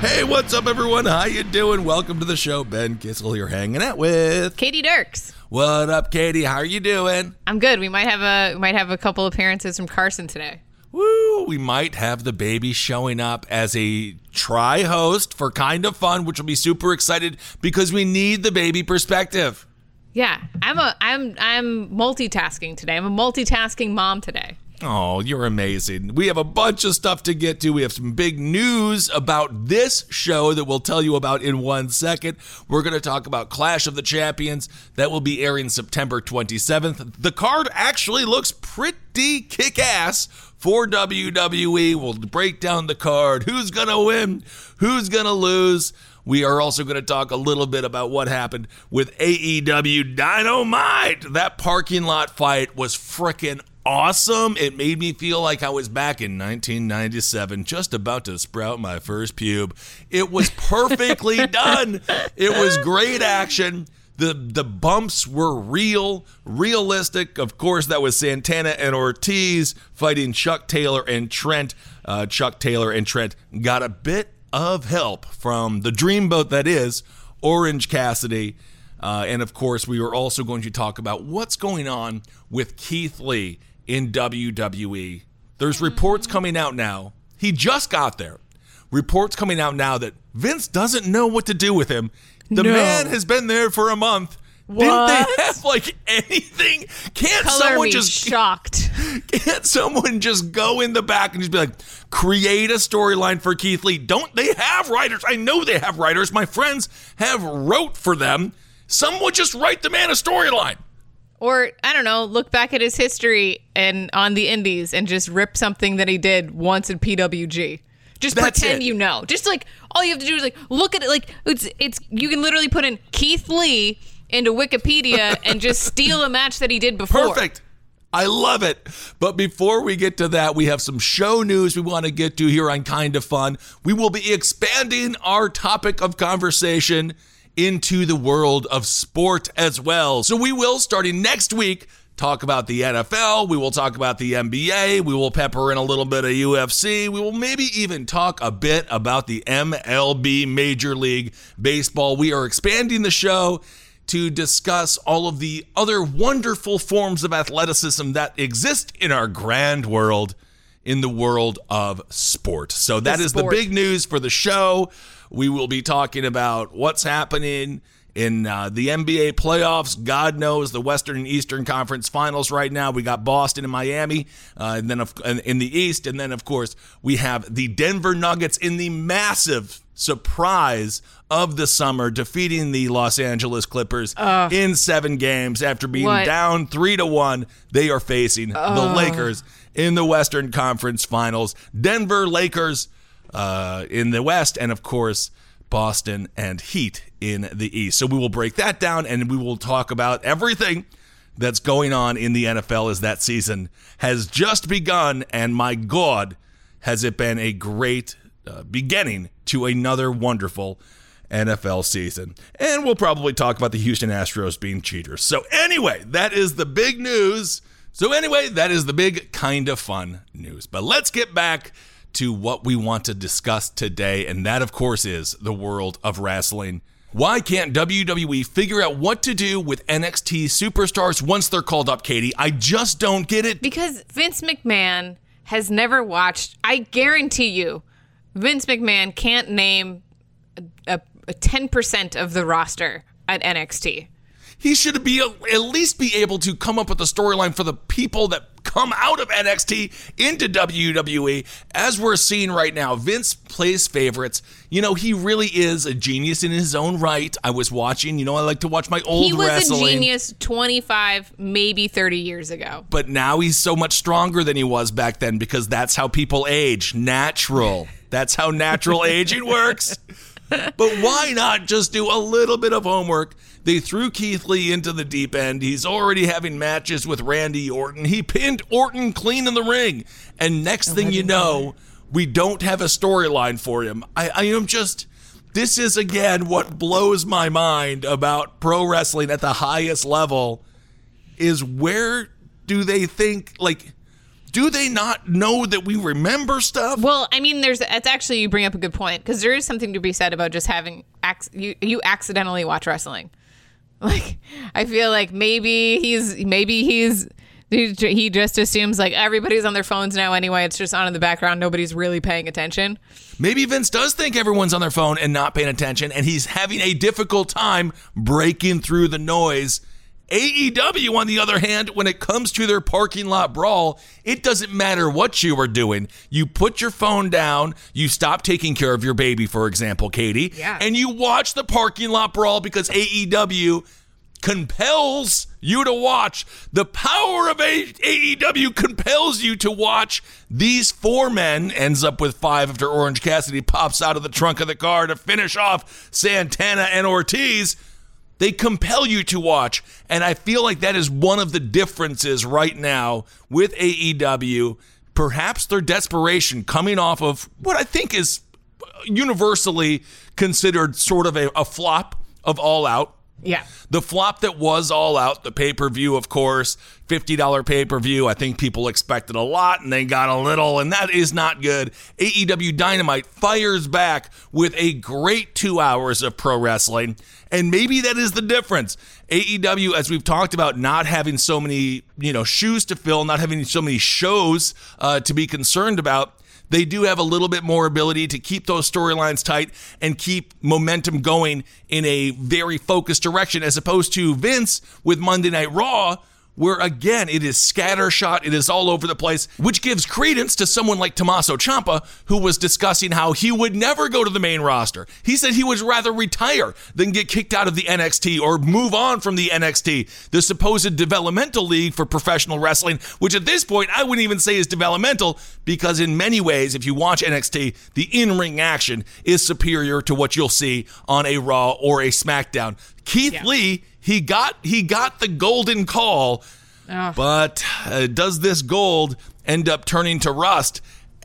Hey, what's up, everyone? How you doing? Welcome to the show. Ben Kissel here, hanging out with. Katie Dirks. What up, Katie? How are you doing? I'm good. We might have a we might have a couple appearances from Carson today. Woo! We might have the baby showing up as a try host for Kind of Fun, which will be super excited because we need the baby perspective. Yeah, I'm a I'm I'm multitasking today. I'm a multitasking mom today. Oh, you're amazing. We have a bunch of stuff to get to. We have some big news about this show that we'll tell you about in one second. We're going to talk about Clash of the Champions that will be airing September 27th. The card actually looks pretty kick ass for WWE. We'll break down the card. Who's going to win? Who's going to lose? We are also going to talk a little bit about what happened with AEW Dynamite. That parking lot fight was freaking awesome. It made me feel like I was back in 1997, just about to sprout my first pube. It was perfectly done. It was great action. The the bumps were real, realistic. Of course, that was Santana and Ortiz fighting Chuck Taylor and Trent. Uh, Chuck Taylor and Trent got a bit of help from the dreamboat that is Orange Cassidy. Uh, and of course, we are also going to talk about what's going on with Keith Lee in WWE. There's reports mm. coming out now. He just got there. Reports coming out now that Vince doesn't know what to do with him. The No. man has been there for a month. Didn't they have like anything? Can't Color someone me just shocked. can't someone just go in the back and just be like, create a storyline for Keith Lee? Don't they have writers? I know they have writers. My friends have wrote for them. Someone just write the man a storyline. Or I don't know, look back at his history and on the Indies and just rip something that he did once in PWG. Just That's pretend it. you know. Just like all you have to do is like look at it. Like it's it's you can literally put in Keith Lee into Wikipedia and just steal a match that he did before. Perfect. I love it. But before we get to that, we have some show news we want to get to here on Kind of Fun. We will be expanding our topic of conversation into the world of sport as well. So we will, starting next week, talk about the NFL. We will talk about the NBA. We will pepper in a little bit of UFC. We will maybe even talk a bit about the MLB Major League Baseball. We are expanding the show to discuss all of the other wonderful forms of athleticism that exist in our grand world, in the world of sport. So that is the sport. big news for the show. We will be talking about what's happening in uh, the NBA playoffs. God knows the Western and Eastern Conference Finals right now. We got Boston and Miami, uh, and then of, in in the East, and then of course we have the Denver Nuggets in the massive surprise of the summer, defeating the Los Angeles Clippers in seven games after being What? down three to one. They are facing the Lakers in the Western Conference Finals. Denver Lakers uh, in the West, and of course. Boston and Heat in the East. So we will break that down and we will talk about everything that's going on in the NFL as that season has just begun. And my God, has it been a great uh, beginning to another wonderful NFL season. And we'll probably talk about the Houston Astros being cheaters. So, anyway, that is the big news. So, anyway, that is the big kind of fun news. But let's get back to what we want to discuss today. And that, of course, is the world of wrestling. Why can't WWE figure out what to do with NXT superstars once they're called up, Katie? I just don't get it. Because Vince McMahon has never watched. I guarantee you, Vince McMahon can't name a, a 10% of the roster at NXT. He should be at least be able to come up with a storyline for the people that come out of NXT into WWE. As we're seeing right now, Vince plays favorites. You know, he really is a genius in his own right. I was watching, you know, I like to watch my old He was wrestling. a genius 25, maybe 30 years ago. But now he's so much stronger than he was back then because that's how people age. Natural. That's how natural aging works. But why not just do a little bit of homework? They threw Keith Lee into the deep end. He's already having matches with Randy Orton. He pinned Orton clean in the ring. And next thing you know, we don't have a storyline for him. I, I am just. This is again what blows my mind about pro wrestling at the highest level is where do they think like do they not know that we remember stuff? Well, I mean, there's it's actually you bring up a good point because there is something to be said about just having ac- you you accidentally watch wrestling. Like, I feel like maybe he's maybe he's he just assumes like everybody's on their phones now anyway. It's just on in the background. Nobody's really paying attention. Maybe Vince does think everyone's on their phone and not paying attention, and he's having a difficult time breaking through the noise. AEW, on the other hand, when it comes to their parking lot brawl, it doesn't matter what you are doing. You put your phone down, you stop taking care of your baby, for example, Katie, Yeah. and you watch the parking lot brawl because AEW compels you to watch. The power of AEW compels you to watch these four men, ends up with five after Orange Cassidy pops out of the trunk of the car to finish off Santana and Ortiz. They compel you to watch. And I feel like that is one of the differences right now with AEW. Perhaps their desperation coming off of what I think is universally considered sort of a, a flop of All Out. Yeah. The flop that was all out, the pay per view, of course, $50 pay per view. I think people expected a lot and they got a little, and that is not good. AEW Dynamite fires back with a great two hours of pro wrestling, and maybe that is the difference. AEW, as we've talked about, not having so many, you know, shoes to fill, not having so many shows uh, to be concerned about they do have a little bit more ability to keep those storylines tight and keep momentum going in a very focused direction as opposed to Vince with Monday Night Raw where again it is scattershot, it is all over the place, which gives credence to someone like Tommaso Ciampa, who was discussing how he would never go to the main roster. He said he would rather retire than get kicked out of the NXT or move on from the NXT, the supposed developmental league for professional wrestling, which at this point I wouldn't even say is developmental because in many ways, if you watch NXT, the in-ring action is superior to what you'll see on a Raw or a SmackDown. Keith Lee, he got he got the golden call, but uh, does this gold end up turning to rust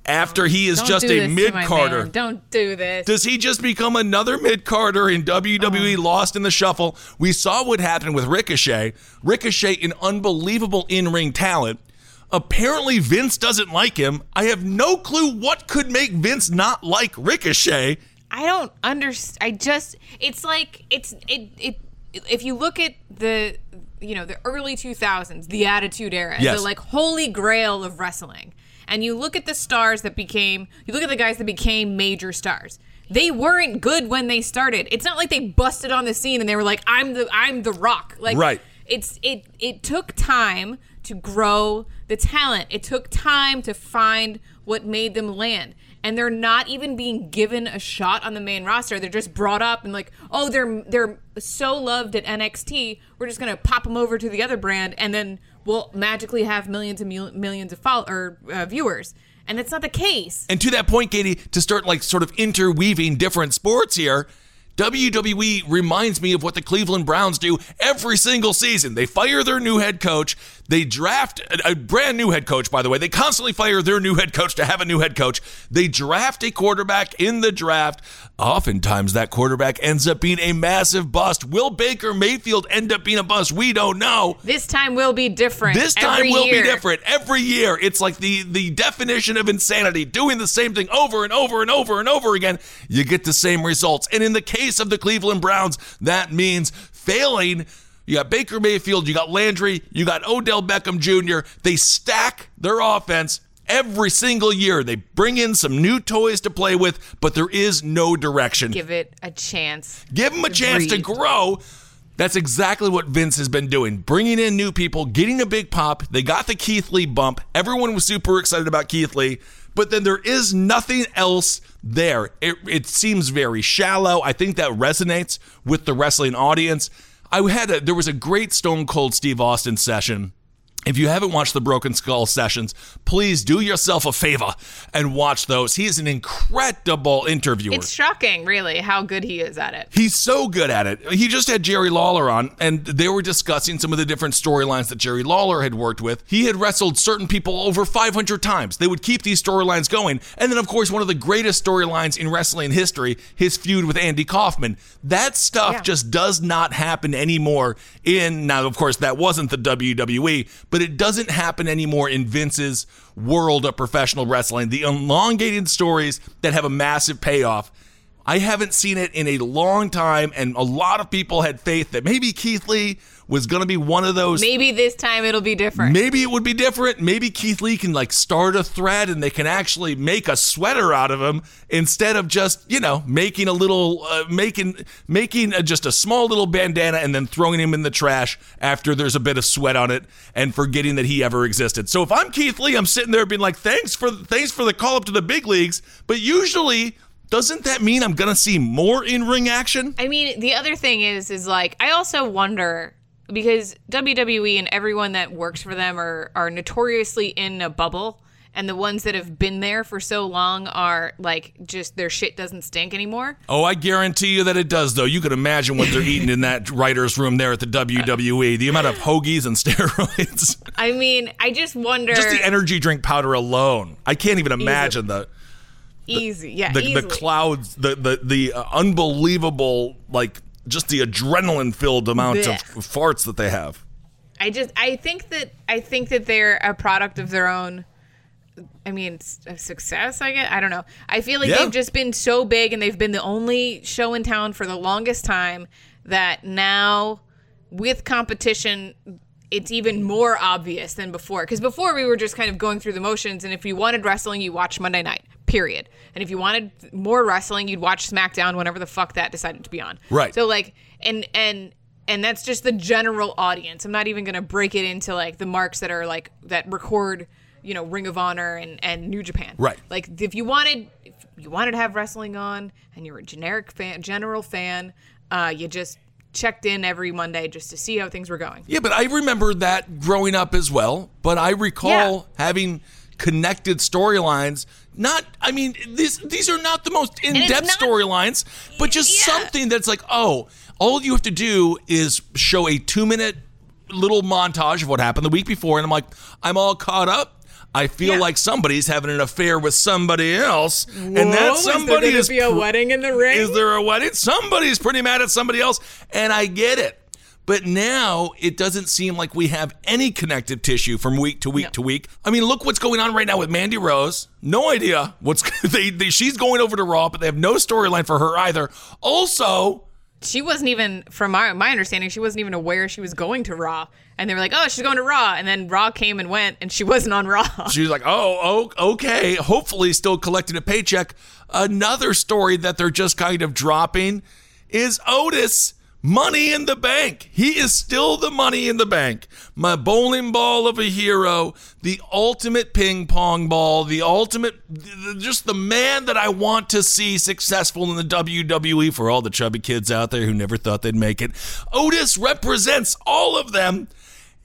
after he is Don't just a mid carder? Don't do this. Does he just become another mid carder in WWE lost in the shuffle? We saw what happened with Ricochet. Ricochet, an unbelievable in ring talent. Apparently, Vince doesn't like him. I have no clue what could make Vince not like Ricochet. I don't understand. I just it's like it's it it if you look at the you know the early 2000s, the Attitude Era, Yes. the like holy grail of wrestling, and you look at the stars that became, you look at the guys that became major stars. They weren't good when they started. It's not like they busted on the scene and they were like, "I'm the I'm the Rock." Like Right. it's it it took time to grow the talent. It took time to find what made them land. And they're not even being given a shot on the main roster. They're just brought up and like, oh, they're they're so loved at NXT. We're just gonna pop them over to the other brand, and then we'll magically have millions and mil- millions of follow- or uh, viewers. And that's not the case. And to that point, Katie, to start like sort of interweaving different sports here, WWE reminds me of what the Cleveland Browns do every single season. They fire their new head coach, They draft a, a brand new head coach, by the way. They constantly fire their new head coach to have a new head coach. They draft a quarterback in the draft. Oftentimes, that quarterback ends up being a massive bust. Will Baker Mayfield end up being a bust? We don't know. This time will be different. This time will year. be different every year. It's like the the definition of insanity, doing the same thing over and over and over and over again. You get the same results. And in the case of the Cleveland Browns, that means failing. You got Baker Mayfield, you got Landry, you got Odell Beckham Jr. They stack their offense every single year. They bring in some new toys to play with, but there is no direction. Give it a chance. Give them a chance to grow. That's exactly what Vince has been doing, bringing in new people, getting a big pop. They got the Keith Lee bump. Everyone was super excited about Keith Lee, but then there is nothing else there. It, it seems very shallow. I think that resonates with the wrestling audience. I had a, there was a great Stone Cold Steve Austin session if you haven't watched the Broken Skull sessions, please do yourself a favor and watch those. He is an incredible interviewer. It's shocking, really, how good he is at it. He's so good at it. He just had Jerry Lawler on, and they were discussing some of the different storylines that Jerry Lawler had worked with. He had wrestled certain people over 500 times. They would keep these storylines going. And then, of course, one of the greatest storylines in wrestling history, his feud with Andy Kaufman. That stuff Yeah. just does not happen anymore in, now, of course, that wasn't the WWE, but it doesn't happen anymore in Vince's world of professional wrestling. The elongated stories that have a massive payoff. I haven't seen it in a long time, and a lot of people had faith that maybe Keith Lee was going to be one of those. Maybe this time it'll be different. Maybe it would be different. Maybe Keith Lee can like start a thread and they can actually make a sweater out of him instead of just you know making a little uh, making making a, just a small little bandana and then throwing him in the trash after there's a bit of sweat on it and forgetting that he ever existed. So if I'm Keith Lee, I'm sitting there being like, thanks for thanks for the call up to the big leagues, but usually. Doesn't that mean I'm gonna see more in ring action? I mean, the other thing is, is like, I also wonder because WWE and everyone that works for them are, are notoriously in a bubble. And the ones that have been there for so long are like, just their shit doesn't stink anymore. Oh, I guarantee you that it does, though. You can imagine what they're eating in that writer's room there at the WWE. The amount of hoagies and steroids. I mean, I just wonder. Just the energy drink powder alone. I can't even imagine the easy, yeah, the, the clouds, the the the uh, unbelievable like just the adrenaline filled amount of farts that they have. I just I think that I think that they're a product of their own. I mean, success. I guess I don't know. I feel like Yeah. they've just been so big, and they've been the only show in town for the longest time. That now, with competition, it's even more obvious than before. Because before we were just kind of going through the motions, and if you wanted wrestling, you watched Monday Night. Period. And if you wanted more wrestling, you'd watch SmackDown whenever the fuck that decided to be on. Right. So like, and and and that's just the general audience. I'm not even gonna break it into like the marks that are like that record, you know, Ring of Honor and and New Japan. Right. Like if you wanted, if you wanted to have wrestling on, and you're a generic fan, general fan, uh, you just checked in every Monday just to see how things were going. Yeah, but I remember that growing up as well. But I recall Yeah. having connected storylines. Not, I mean, these these are not the most in depth storylines, but just Yeah. something that's like, oh, all you have to do is show a two minute little montage of what happened the week before, and I'm like, I'm all caught up. I feel Yeah. like somebody's having an affair with somebody else, and Whoa, that is there somebody is be a wedding in the ring? Is there a wedding? Somebody's pretty mad at somebody else, and I get it. But now it doesn't seem like we have any connective tissue from week to week No. to week. I mean, look what's going on right now with Mandy Rose. No idea what's they, they she's going over to Raw, but they have no storyline for her either. Also, She wasn't even, from my my understanding, she wasn't even aware she was going to Raw. And they were like, "Oh, she's going to Raw," and then Raw came and went, and she wasn't on Raw. She was like, oh, oh, okay. Hopefully, still collecting a paycheck. Another story that they're just kind of dropping is Otis. Money in the bank. He is still the money in the bank. My bowling ball of a hero, the ultimate ping pong ball, the ultimate, just the man that I want to see successful in the WWE for all the chubby kids out there who never thought they'd make it. Otis represents all of them.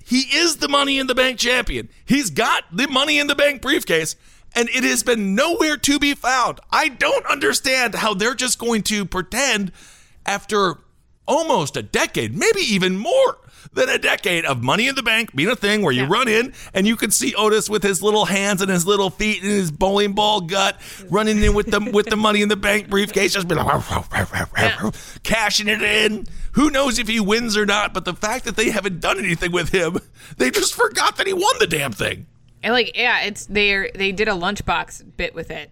He is the Money in the Bank champion. He's got the Money in the Bank briefcase, and it has been nowhere to be found. I don't understand how they're just going to pretend after almost a decade, maybe even more than a decade of Money in the Bank being a thing where you Yeah. run in and you can see Otis with his little hands and his little feet and his bowling ball gut running in with the with the Money in the Bank briefcase, just be like cashing it in. Who knows if he wins or not? But the fact that they haven't done anything with him, they just forgot that he won the damn thing. And like, yeah, it's they they did a lunchbox bit with it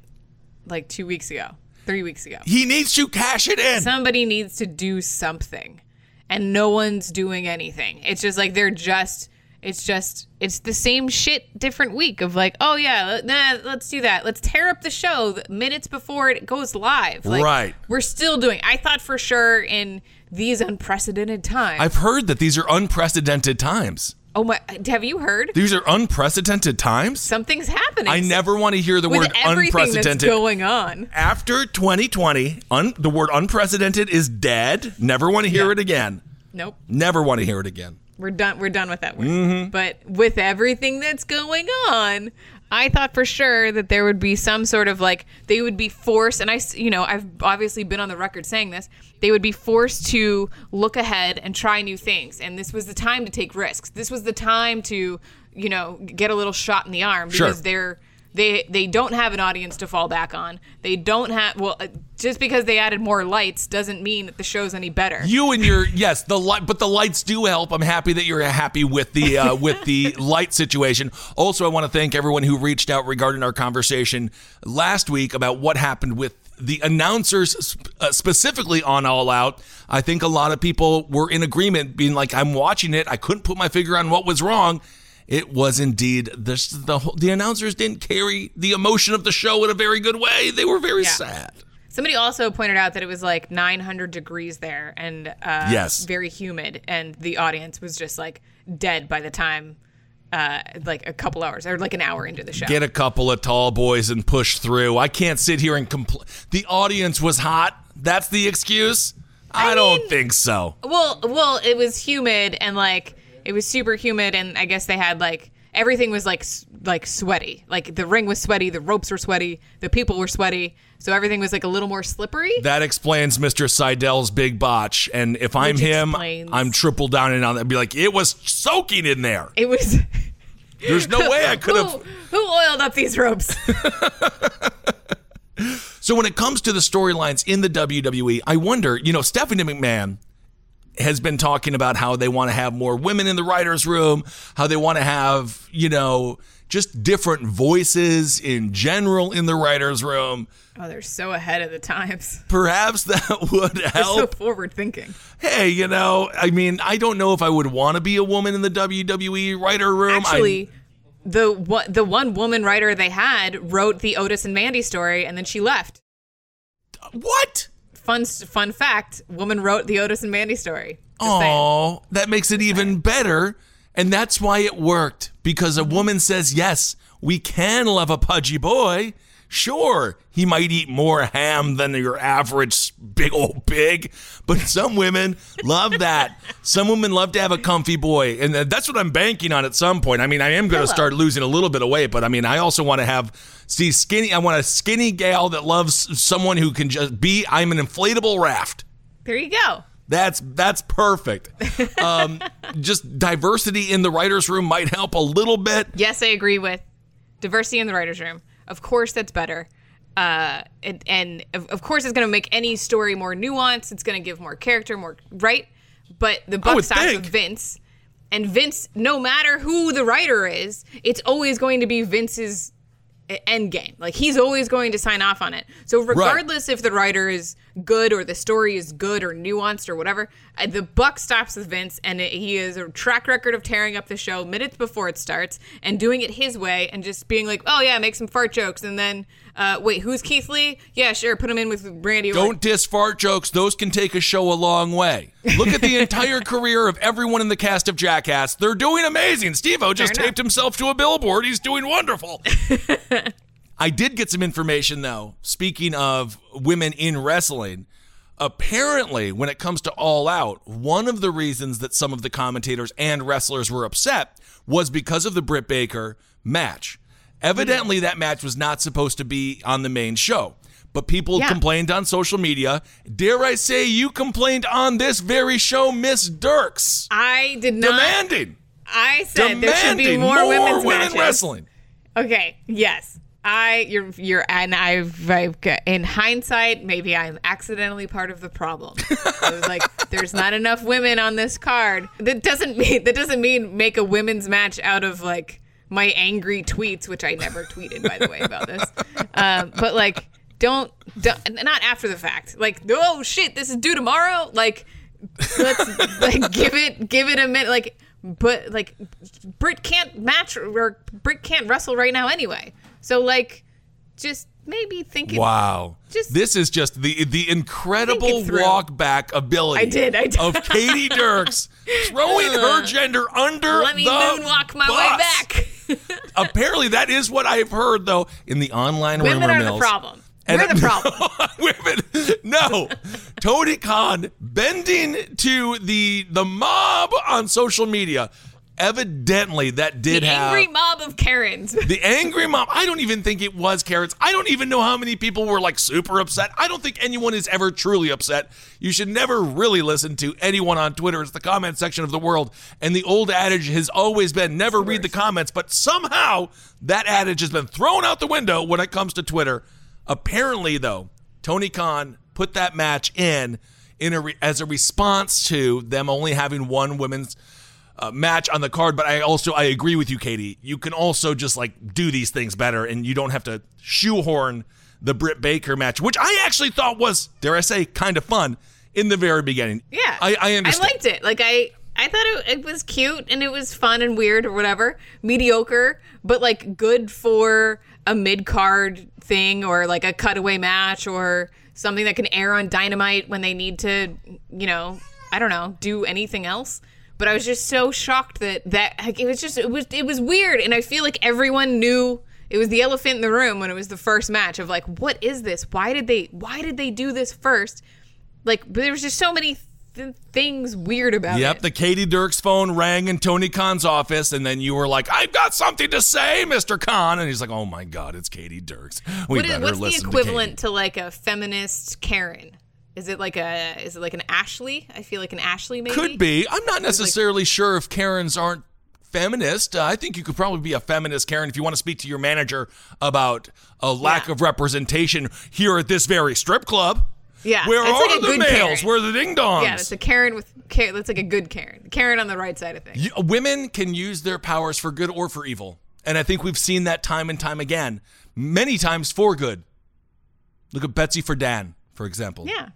like two weeks ago, three weeks ago. He needs to cash it in. Somebody needs to do something, and no one's doing anything. It's just like they're just. It's just it's the same shit, different week of like, oh yeah, nah, let's do that. Let's tear up the show minutes before it goes live. Like, Right. We're still doing. I thought for sure in these unprecedented times. I've heard that these are unprecedented times. Oh my! Have you heard? These are unprecedented times. Something's happening. I never want to hear the with word unprecedented. going on. After 2020, un- the word unprecedented is dead. Never want to hear Yeah. it again. Nope. Never want to hear it again. We're done. We're done with that word. Mm-hmm. But with everything that's going on, I thought for sure that there would be some sort of like they would be forced, and I, you know, I've obviously been on the record saying this. They would be forced to look ahead and try new things, and this was the time to take risks. This was the time to, you know, get a little shot in the arm Sure. because they're. They, they don't have an audience to fall back on. They don't have well, uh, just because they added more lights doesn't mean that the show's any better. You and your yes, the light, but the lights do help. I'm happy that you're happy with the uh, with the light situation. Also, I want to thank everyone who reached out regarding our conversation last week about what happened with the announcers uh, specifically on All Out. I think a lot of people were in agreement, being like, "I'm watching it. I couldn't put my finger on what was wrong." It was indeed this the the announcers didn't carry the emotion of the show in a very good way. They were very Yeah. sad. Somebody also pointed out that it was like 900 degrees there and uh, Yes. very humid, and the audience was just like dead by the time, uh, like a couple hours or like an hour into the show. get a couple of tall boys and push through. I can't sit here and complain. The audience was hot. That's the excuse. I, don't think so. well, well, it was humid and like it was super humid, and I guess they had like everything was like like sweaty. Like the ring was sweaty, the ropes were sweaty, the people were sweaty, so everything was like a little more slippery. That explains Mr. Seidel's big botch. And if I'm Which him, explains- I'm triple down and on that. Be like, it was soaking in there. it was. There's no way I could who, have. who oiled up these ropes? So when it comes to the storylines in the WWE, I wonder, you know, Stephanie McMahon has been talking about how they want to have more women in the writers' room, how they want to have, you know, just different voices in general in the writers' room. Oh, they're so ahead of the times. Perhaps that would They're so forward thinking. hey, you know, I mean, I don't know if I would want to be a woman in the WWE writer room. I- Actually, the one the one woman writer they had wrote the Otis and Mandy story, and then she left. what? Fun fun fact: woman wrote the Otis and Mandy story. Oh, that makes it even better. And that's why it worked because a woman says, yes, we can love a pudgy boy. Sure, he might eat more ham than your average big old pig, but some women love that. Some women love to have a comfy boy, and uh, that's what I'm banking on at some point. I mean, I am going to start losing a little bit of weight, but I mean, I also want to have see skinny. I want a skinny gal that loves someone who can just be. I'm an inflatable raft. There you go. That's that's perfect. Um, just diversity in the writers' room might help a little bit. Yes, I agree with diversity in the writers' room. Of course, that's better. Uh, and, and of, of course, it's going to make any story more nuanced. It's going to give more character, more right. But the buck stops think. with Vince, and Vince, no matter who the writer is, it's always going to be Vince's end game. Like he's always going to sign off on it. So regardless if the writer is good or the story is good or nuanced or whatever, uh, the buck stops with Vince, and it, he has a track record of tearing up the show minutes before it starts and doing it his way and just being like, oh yeah, make some fart jokes, and then uh, wait, who's Keith Lee? Yeah, sure, put him in with Randy. Orton. Don't diss fart jokes; those can take a show a long way. Look at the entire career of everyone in the cast of Jackass; they're doing amazing. Steve-O just Fair enough. taped himself to a billboard; he's doing wonderful. I did get some information though. Speaking of women in wrestling, apparently when it comes to All Out, one of the reasons that some of the commentators and wrestlers were upset was because of the Britt Baker match. Evidently, that match was not supposed to be on the main show. but people Yeah. complained on social media. Dare I say, you complained on this very show, Miss Dirks, I did not. demanding, I said there should be demanding more, women's women matches. wrestling. Okay. Yes. I you're you're and I've, I've in hindsight maybe I'm accidentally part of the problem. I was like, there's not enough women on this card. That doesn't mean that doesn't mean make a women's match out of like my angry tweets, which I never tweeted by the way about this. Um, but like, don't, don't not after the fact. Like, oh shit, this is due tomorrow. Like, let's like give it give it a minute. Like, but like, Britt can't match or Britt can't wrestle right now anyway. So like, just maybe think it. Wow. Just- this is just the the incredible Think it through. walk back ability I did, I did. of Katie Dirks throwing her gender under Let me the moonwalk my way back. Apparently that is what I've heard though in the online Women rumor are the problem. And- We're the problem. Women, no. Tony Khan bending to the the mob on social media. Evidently, that did the have angry mob of Karens. the angry mob. I don't even think it was carrots. I don't even know how many people were like super upset. I don't think anyone is ever truly upset. You should never really listen to anyone on Twitter. It's the comment section of the world. And the old adage has always been never read the comments, but somehow that adage has been thrown out the window when it comes to Twitter. Apparently, though, Tony Khan put that match in in a re- as a response to them only having one women's uh, match on the card. But I also I agree with you, Katie. You can also just like do these things better, and you don't have to shoehorn the Britt Baker match, which I actually thought was, dare I say, kind of fun in the very beginning. Yeah, I, I understand. I liked it. Like I, I thought it, it was cute and it was fun and weird or whatever, mediocre, but like good for a mid card thing or like a cutaway match or something that can air on Dynamite when they need to, you know, I don't know, do anything else. But I was just so shocked that that like, it was just it was it was weird, and I feel like everyone knew it was the elephant in the room when it was the first match of like, what is this? Why did they why did they do this first? Like, but there was just so many th- things weird about Yep, it. the Katie Dirks phone rang in Tony Khan's office, and then you were like, "I've got something to say, Mr. Khan," and he's like, "Oh my God, it's Katie Dirks. We What is, better what's the equivalent to to, like a feminist Karen? Is it like a is it like an Ashley? I feel like an Ashley maybe. Could be. I'm not necessarily sure if Karens aren't feminist. Uh, I think you could probably be a feminist Karen if you want to speak to your manager about a lack Yeah. of representation here at this very strip club. Yeah, Where it's are like a the good males? Karen. Where are the ding dongs? Yeah, it's a Karen with Karen. That's like a good Karen. Karen on the right side of things. You- women can use their powers for good or for evil. And I think we've seen that time and time again, many times for good. Look at Betsy for Dan, for example. Yeah.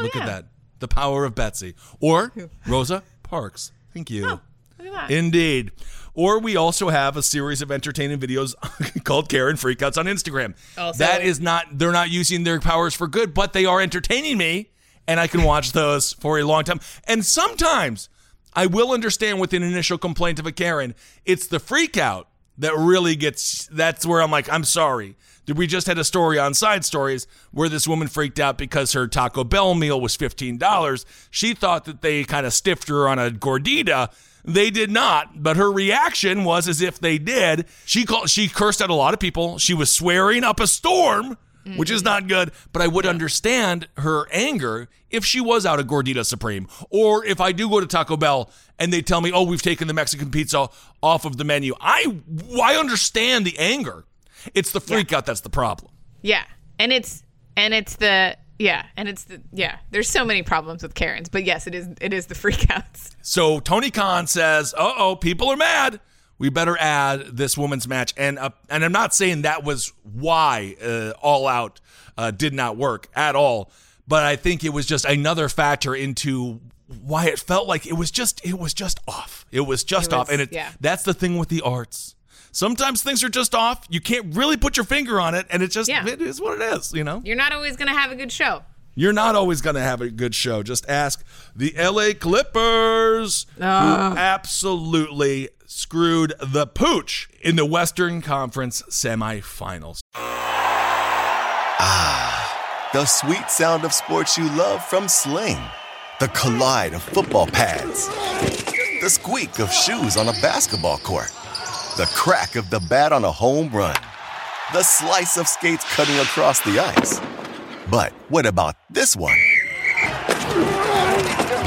Oh, Look yeah. at that. The power of Betsy. Or Rosa Parks. Thank you. Oh, Look at that. Indeed. Or we also have a series of entertaining videos called Karen Freakouts on Instagram. Oh, also- that is not, they're not using their powers for good, but they are entertaining me, and I can watch those for a long time. And sometimes I will understand with an initial complaint of a Karen, it's the freakout that really gets, that's where I'm like, I'm sorry. We just had a story on Side Stories where this woman freaked out because her Taco Bell meal was $15. She thought that they kind of stiffed her on a gordita. They did not, but her reaction was as if they did. She called, she cursed out a lot of people. She was swearing up a storm, which is not good. But I would understand her anger if she was out of Gordita Supreme, or if I do go to Taco Bell and they tell me, "Oh, we've taken the Mexican pizza off of the menu." I I understand the anger. It's the freak out that's the problem. Yeah, and it's and it's the yeah, and it's the yeah. There's so many problems with Karens, but yes, it is it is the freakouts. So Tony Khan says, "Uh oh, people are mad. We better add this woman's match." And uh, and I'm not saying that was why uh, All Out uh, did not work at all, but I think it was just another factor into why it felt like it was just it was just off. It was just It off, and it yeah. that's the thing with the arts. Sometimes things are just off. You can't really put your finger on it, and it just Yeah. it is what it is. You know. You're not always gonna have a good show. You're not always going to have a good show. Just ask the LA Clippers, who absolutely screwed the pooch in the Western Conference semifinals. Ah, the sweet sound of sports you love from Sling. The collide of football pads. The squeak of shoes on a basketball court. The crack of the bat on a home run. The slice of skates cutting across the ice. But what about this one?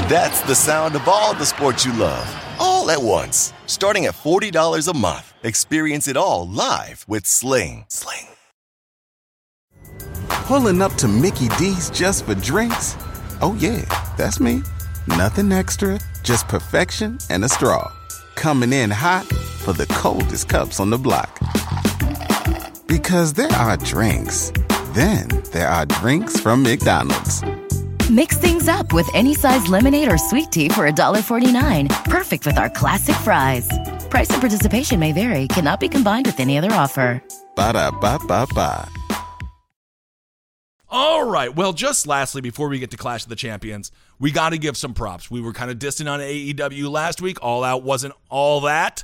That's the sound of all the sports you love, all at once. Starting at $40 a month, experience it all live with Sling. Sling. Pulling up to Mickey D's just for drinks? Oh, yeah, that's me. Nothing extra, just perfection and a straw. Coming in hot for the coldest cups on the block. Because there are drinks, then there are drinks from McDonald's. Mix things up with any size lemonade or sweet tea for $1.49. Perfect with our classic fries. Price and participation may vary, cannot be combined with any other offer. Ba da ba ba ba. All right. Well, just lastly, before we get to Clash of the Champions, we got to give some props. We were kind of distant on AEW last week. All Out wasn't all that.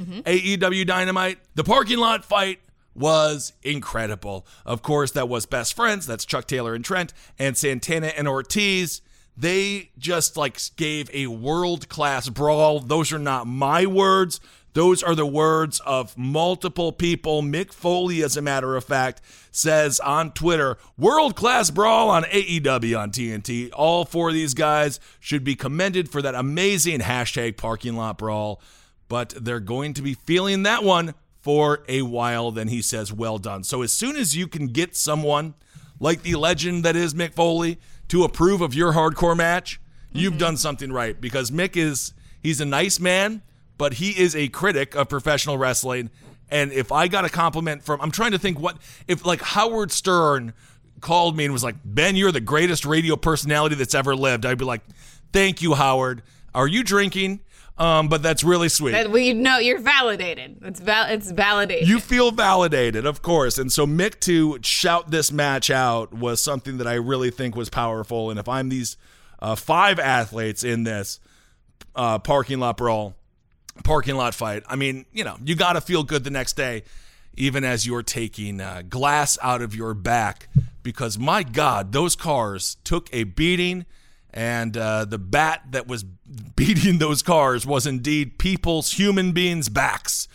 Mm-hmm. AEW Dynamite, the parking lot fight was incredible. Of course, that was best friends. That's Chuck Taylor and Trent, and Santana and Ortiz. They just like gave a world class brawl. Those are not my words. Those are the words of multiple people. Mick Foley, as a matter of fact, says on Twitter, world class brawl on AEW on TNT. All four of these guys should be commended for that amazing hashtag parking lot brawl, but they're going to be feeling that one for a while. Then he says, well done. So as soon as you can get someone like the legend that is Mick Foley to approve of your hardcore match, you've mm-hmm. done something right because Mick is he's a nice man, but he is a critic of professional wrestling. And if I got a compliment from I'm trying to think what if like Howard Stern called me and was like, "Ben, you're the greatest radio personality that's ever lived." I'd be like, "Thank you, Howard. Are you drinking?" Um, but that's really sweet. That we know you're validated. It's val- it's validated. You feel validated, of course. And so Mick to shout this match out was something that I really think was powerful. And if I'm these uh, five athletes in this uh, parking lot brawl, parking lot fight, I mean, you know, you got to feel good the next day, even as you're taking uh, glass out of your back, because my God, those cars took a beating. And uh, the bat that was beating those cars was indeed people's, human beings' backs.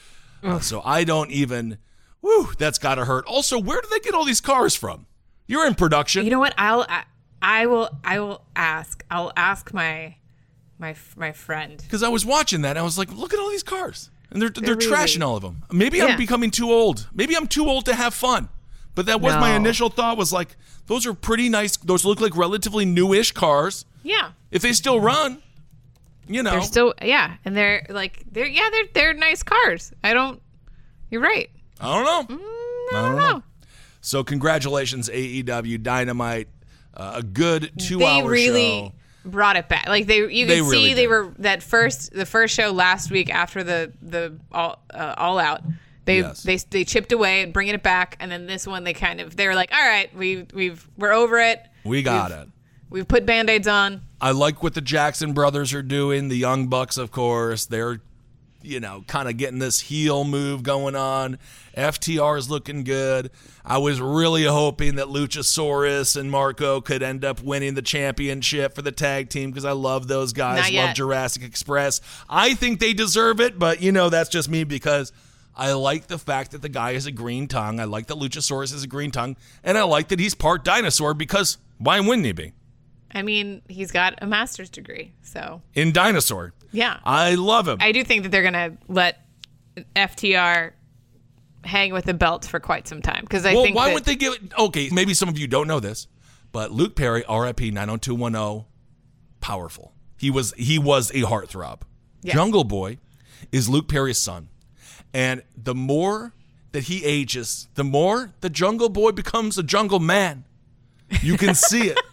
Uh, so I don't even. Whew, that's got to hurt. Also, where do they get all these cars from? You're in production. You know what? I'll I, I will I will ask. I'll ask my my my friend. Because I was watching that and I was like, look at all these cars. And they're, they're, really- trashing all of them. Maybe I'm becoming too old. Maybe I'm too old to have fun. But that was my initial thought was like, those are pretty nice. Those look like relatively newish cars. Yeah. If they still run, you know. They're still yeah, and they're like they're yeah, they're they're nice cars. I don't You're right. I don't know. Mm, I don't know. So congratulations, AEW Dynamite. Uh, a good two They hour really show. brought it back. Like they you They could really see they were that first the first show last week after the the all uh, all out. They Yes. they they chipped away and bringing it back and then this one they kind of they were like, "All right, we we've we're over it. We got We've- it. We've put band-aids on." I like what the Jackson brothers are doing. The Young Bucks, of course, they're, you know, kind of getting this heel move going on. FTR is looking good. I was really hoping that Luchasaurus and Marko could end up winning the championship for the tag team because I love those guys. Love. Jurassic Express. I think they deserve it, but you know, that's just me because I like the fact that the guy has a green tongue. I like that Luchasaurus has a green tongue, and I like that he's part dinosaur because why wouldn't he be? I mean, he's got a master's degree. So, In dinosaur. yeah. I love him. I do think that they're going to let FTR hang with the belt for quite some time because I well, think why that- would they give it? Okay, maybe some of you don't know this, but Luke Perry, RIP 90210, powerful. He was he was a heartthrob. Yes. Jungle Boy is Luke Perry's son, and the more that he ages, the more the Jungle Boy becomes a Jungle Man. You can see it.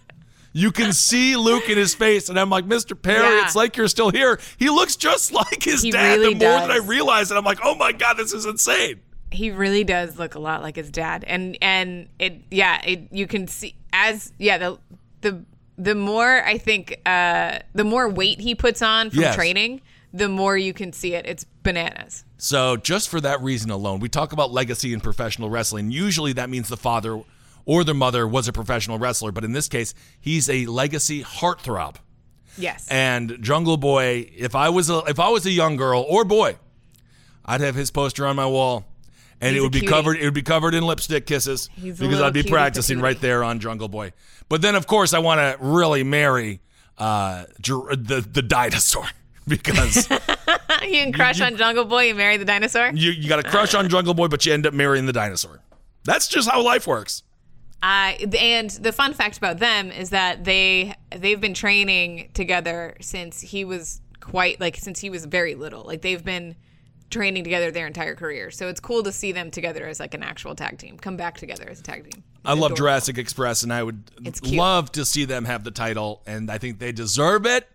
You can see Luke in his face, and I'm like, Mr. Perry, Yeah. it's like you're still here. He looks just like his He dad. really the more that I realize it, I'm like, oh my god, this is insane. he really does look a lot like his dad and and it yeah it you can see as yeah the the the more i think uh the more weight he puts on from Yes. training the more you can see it it's bananas So, just for that reason alone, we talk about legacy in professional wrestling. Usually that means the father or the mother was a professional wrestler, but in this case, he's a legacy heartthrob. yes And Jungle Boy, if I was a if I was a young girl or boy, I'd have his poster on my wall. and He's it would be covered. It would be covered in lipstick kisses He's because I'd be practicing right there on Jungle Boy. But then, of course, I want to really marry uh, the the dinosaur because you can crush on Jungle Boy and marry the dinosaur. you you got a crush on Jungle Boy, but you end up marrying the dinosaur. That's just how life works. Uh, and the fun fact about them is that they they've been training together since he was quite like since he was very little. Like they've been training together their entire career. So it's cool to see them together as like an actual tag team. Come back together as a tag team. I love Jurassic Express, and I would love to see them have the title, and I think they deserve it.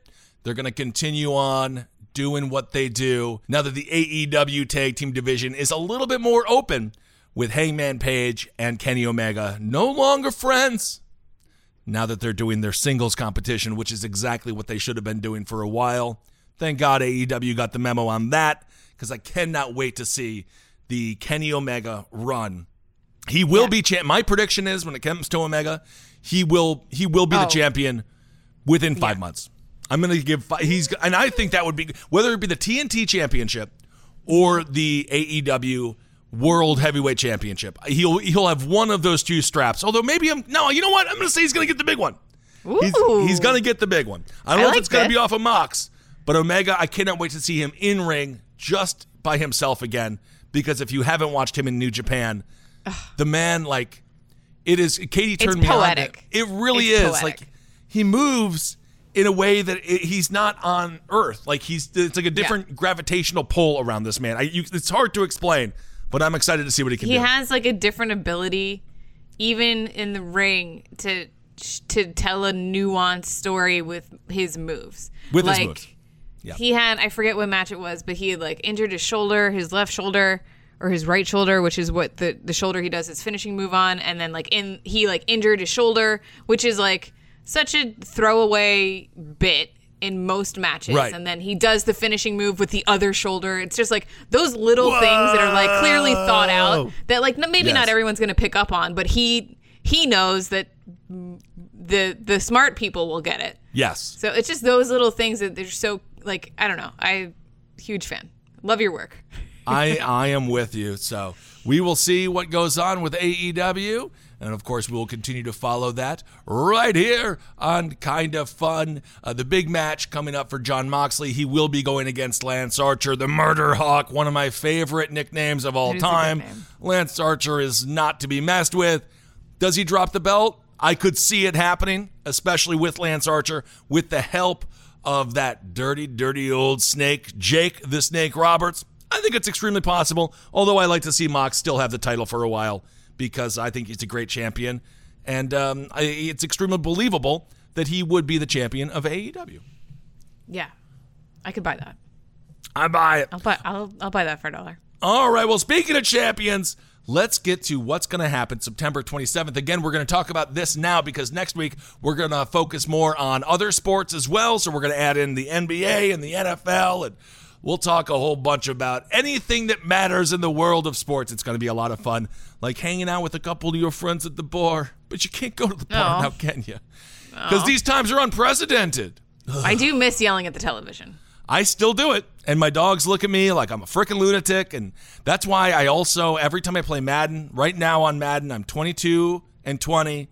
They're going to continue on doing what they do now that the AEW tag team division is a little bit more open with Hangman Page and Kenny Omega no longer friends. Now that they're doing their singles competition, which is exactly what they should have been doing for a while. Thank God AEW got the memo on that because I cannot wait to see the Kenny Omega run he will be champ. My prediction is when it comes to Omega, he will he will be the Oh. champion within five months. I'm going to give fi- he's and I think that would be whether it be the TNT Championship or the AEW World Heavyweight Championship. He'll he'll have one of those two straps. Although maybe I'm no, you know what? I'm going to say he's going to get the big one. He's, Ooh. he's going to get the big one. I don't I know if it's going to be off of Mox, but Omega, I cannot wait to see him in ring just by himself again. Because if you haven't watched him in New Japan, the man like it is. Katie turned me poetic. on. It really It's is poetic. like he moves in a way that it, he's not on Earth. Like he's it's like a different gravitational pull around this man. I, you, it's hard to explain, but I'm excited to see what he can he do. has like a different ability even in the ring to to tell a nuanced story with his moves With his like, moves. Yeah. he had i forget what match it was but he had like injured his shoulder his left shoulder or his right shoulder which is what the the shoulder he does his finishing move on and then like in he like injured his shoulder which is like such a throwaway bit in most matches Right. and then he does the finishing move with the other shoulder it's just like those little things that are like clearly thought out that like maybe Yes. not everyone's going to pick up on but he he knows that the the smart people will get it yes. so it's just those little things that they're so like I don't know. I huge fan. Love your work. I I am with you. So we will see what goes on with AEW. And of course, we will continue to follow that right here on Kind of Fun. Uh, the big match coming up for Jon Moxley. He will be going against Lance Archer, the Murder Hawk, one of my favorite nicknames of all It time. Lance Archer is not to be messed with. Does he drop the belt? I could see it happening, especially with Lance Archer, with the help of that dirty, dirty old snake, Jake the Snake Roberts. I think it's extremely possible, although I like to see Mox still have the title for a while because I think he's a great champion. And um, I, it's extremely believable that he would be the champion of AEW. Yeah, I could buy that. I buy it. I'll buy. I'll I'll buy that for a dollar. All right. Well, speaking of champions, let's get to what's going to happen September 27th. Again, we're going to talk about this now because next week we're going to focus more on other sports as well. So we're going to add in the NBA and the NFL and we'll talk a whole bunch about anything that matters in the world of sports. It's going to be a lot of fun, like hanging out with a couple of your friends at the bar. But you can't go to the bar Aw. now, can you? Because these times are unprecedented. I do miss yelling at the television. I still do it. And my dogs look at me like I'm a freaking lunatic. And that's why I also, every time I play Madden, right now on Madden, I'm 22 and 20.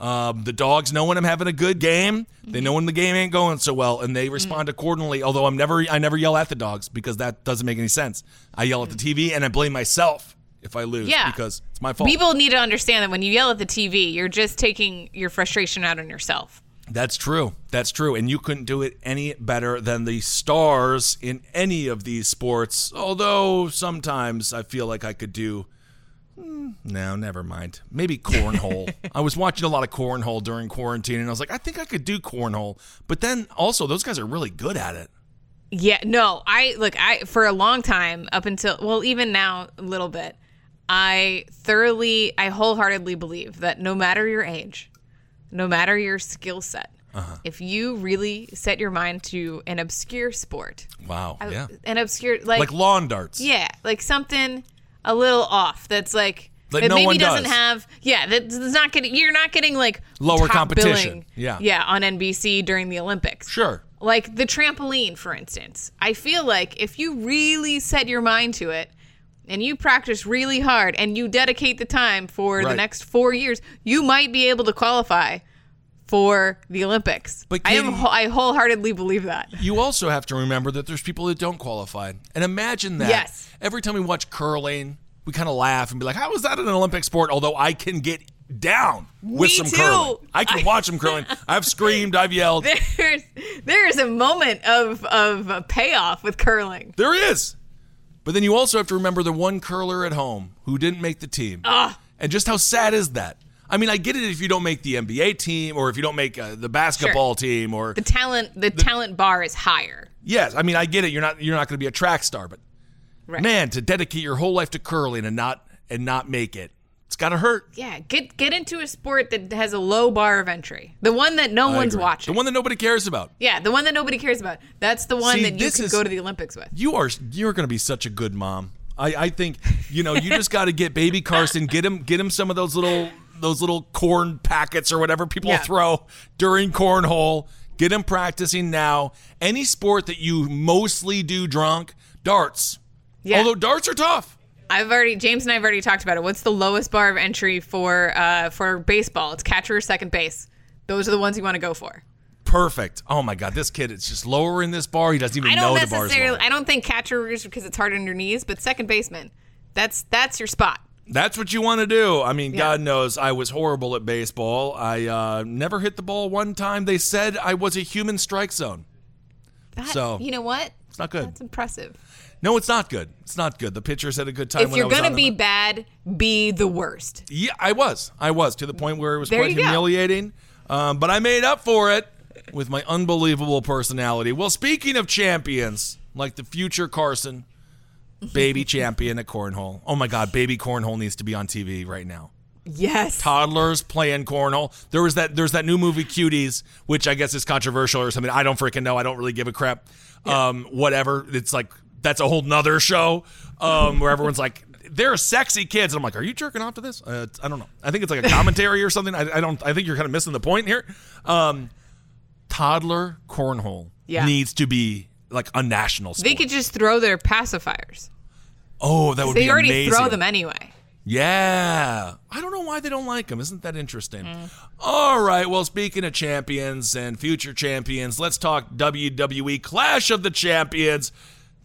Um, the dogs know when I'm having a good game. They mm-hmm. know when the game ain't going so well, and they mm. respond accordingly. Although I'm never, I never yell at the dogs because that doesn't make any sense. I yell at the mm. TV and I blame myself if I lose Yeah. because it's my fault. People need to understand that when you yell at the TV, you're just taking your frustration out on yourself. That's true. That's true. And you couldn't do it any better than the stars in any of these sports. Although sometimes I feel like I could do. Hmm, No, never mind. Maybe cornhole. I was watching a lot of cornhole during quarantine, and I was like, I think I could do cornhole. But then also, those guys are really good at it. Yeah, no, I look, I for a long time up until well, even now a little bit, I thoroughly, I wholeheartedly believe that no matter your age, no matter your skill set, Uh-huh. if you really set your mind to an obscure sport, Wow. yeah. an obscure like, Like lawn darts. yeah, like something a little off that's like That no maybe does. have yeah that's not getting you're not getting like Lower competition. Yeah. yeah on NBC during the Olympics Sure. like the trampoline for instance i feel like if you really set your mind to it and you practice really hard and you dedicate the time for the next four years, you might be able to qualify for the Olympics. But I am I wholeheartedly believe that. You also have to remember that there's people that don't qualify. And imagine that. Yes. Every time we watch curling, we kind of laugh and be like, how is that an Olympic sport? Although I can get down with Me some too. curling. I can watch them curling. I've screamed, I've yelled. There's there is a moment of of payoff with curling. There is. But then you also have to remember the one curler at home who didn't make the team. And just how sad is that? I mean, I get it if you don't make the NBA team or if you don't make uh, the basketball team or The talent the, talent bar is higher. yes, I mean, I get it. You're not you're not going to be a track star, but Right. man, to dedicate your whole life to curling and not and not make it, it's got to hurt. Yeah, get get into a sport that has a low bar of entry. The one that no I one's agree. watching. The one that nobody cares about. yeah, the one that nobody cares about. That's the one See, that you can is- go to the Olympics with. You are you're going to be such a good mom. I, I think you know you just got to get baby Carson, get him get him some of those little those little corn packets or whatever people Yeah. throw during cornhole. Get him practicing now. Any sport that you mostly do drunk, darts. Yeah. Although darts are tough. I've already James and I have already talked about it. What's the lowest bar of entry for uh, for baseball? It's catcher or second base. Those are the ones you want to go for. Perfect. Oh my God, this kid is just lowering this bar. He doesn't even know the lower. I don't think catcher is because it's hard on your knees, but second baseman, that's that's your spot. That's what you want to do. I mean, Yeah. God knows I was horrible at baseball. I uh, never hit the ball one time. They said I was a human strike zone. That, So, you know what? It's not good. That's impressive. No, it's not good. It's not good. The pitchers had a good time. if when you're I was gonna on be bad, be the worst. yeah, I was. I was to the point where it was There quite humiliating. Um, but I made up for it with my unbelievable personality. Well, speaking of champions, like the future Carson, baby champion at cornhole. Oh my God, baby cornhole needs to be on TV right now. Yes. toddlers playing cornhole. There was that there's that new movie Cuties, which I guess is controversial or something. I don't freaking know. I don't really give a crap. Um, whatever. It's like that's a whole nother show. Um, where everyone's like, they're sexy kids. And I'm like, are you jerking off to this? Uh, I don't know. I think it's like a commentary or something. I, I don't. I think you're kind of missing the point here. Um, toddler cornhole Yeah. needs to be like a national sport. They could just throw their pacifiers. oh, that would They be They already amazing. throw them anyway. Yeah. I don't know why they don't like them. Isn't that interesting? Mm. All right. Well, speaking of champions and future champions, let's talk WWE Clash of the Champions.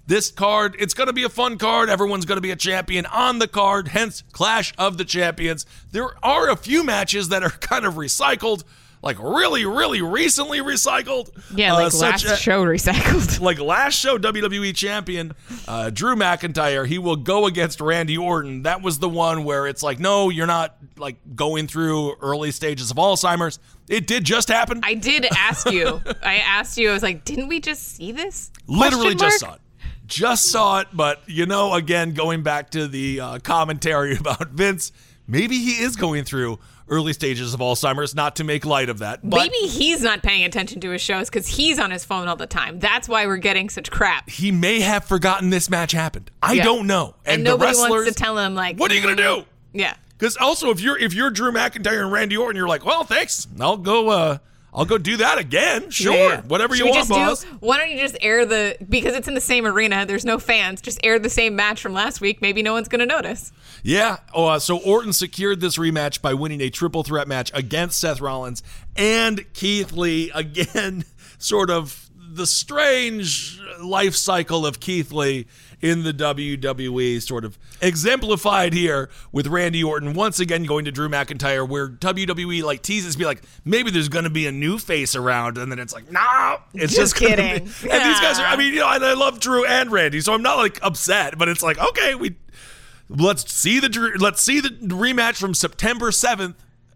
This card, it's going to be a fun card. Everyone's going to be a champion on the card, hence Clash of the Champions. There are a few matches that are kind of recycled, like really, really recently recycled. Yeah, Uh, like such last a- show recycled. like last show WWE champion uh, Drew McIntyre, he will go against Randy Orton. That was the one where it's like, no, you're not like going through early stages of Alzheimer's. It did just happen. I did ask you. I asked you. I was like, didn't we just see this? Literally just saw it. Just saw it, but you know, again, going back to the uh, commentary about Vince, maybe he is going through early stages of Alzheimer's. Not to make light of that, but Maybe he's not paying attention to his shows because he's on his phone all the time. That's why we're getting such crap. he may have forgotten this match happened. I Yeah. don't know. And, the nobody wrestlers, wants to tell him like, What are you gonna do? Yeah. Because also, if you're if you're Drew McIntyre and Randy Orton, you're like, well, thanks. I'll go. Uh, I'll go do that again. Sure, Yeah. whatever Should you we want, just boss. Do, why don't you just air the because it's in the same arena? There's no fans. Just air the same match from last week. Maybe no one's gonna notice. Yeah. Oh, uh, so Orton secured this rematch by winning a triple threat match against Seth Rollins and Keith Lee. Again, sort of the strange life cycle of Keith Lee in the WWE, sort of exemplified here with Randy Orton once again going to Drew McIntyre, where WWE like teases me like maybe there's going to be a new face around, and then it's like nah, it's Just just, kidding. Be, and these guys are. I mean, you know, and I love Drew and Randy, so I'm not like upset, but it's like okay, we let's see the let's see the rematch from September 7th.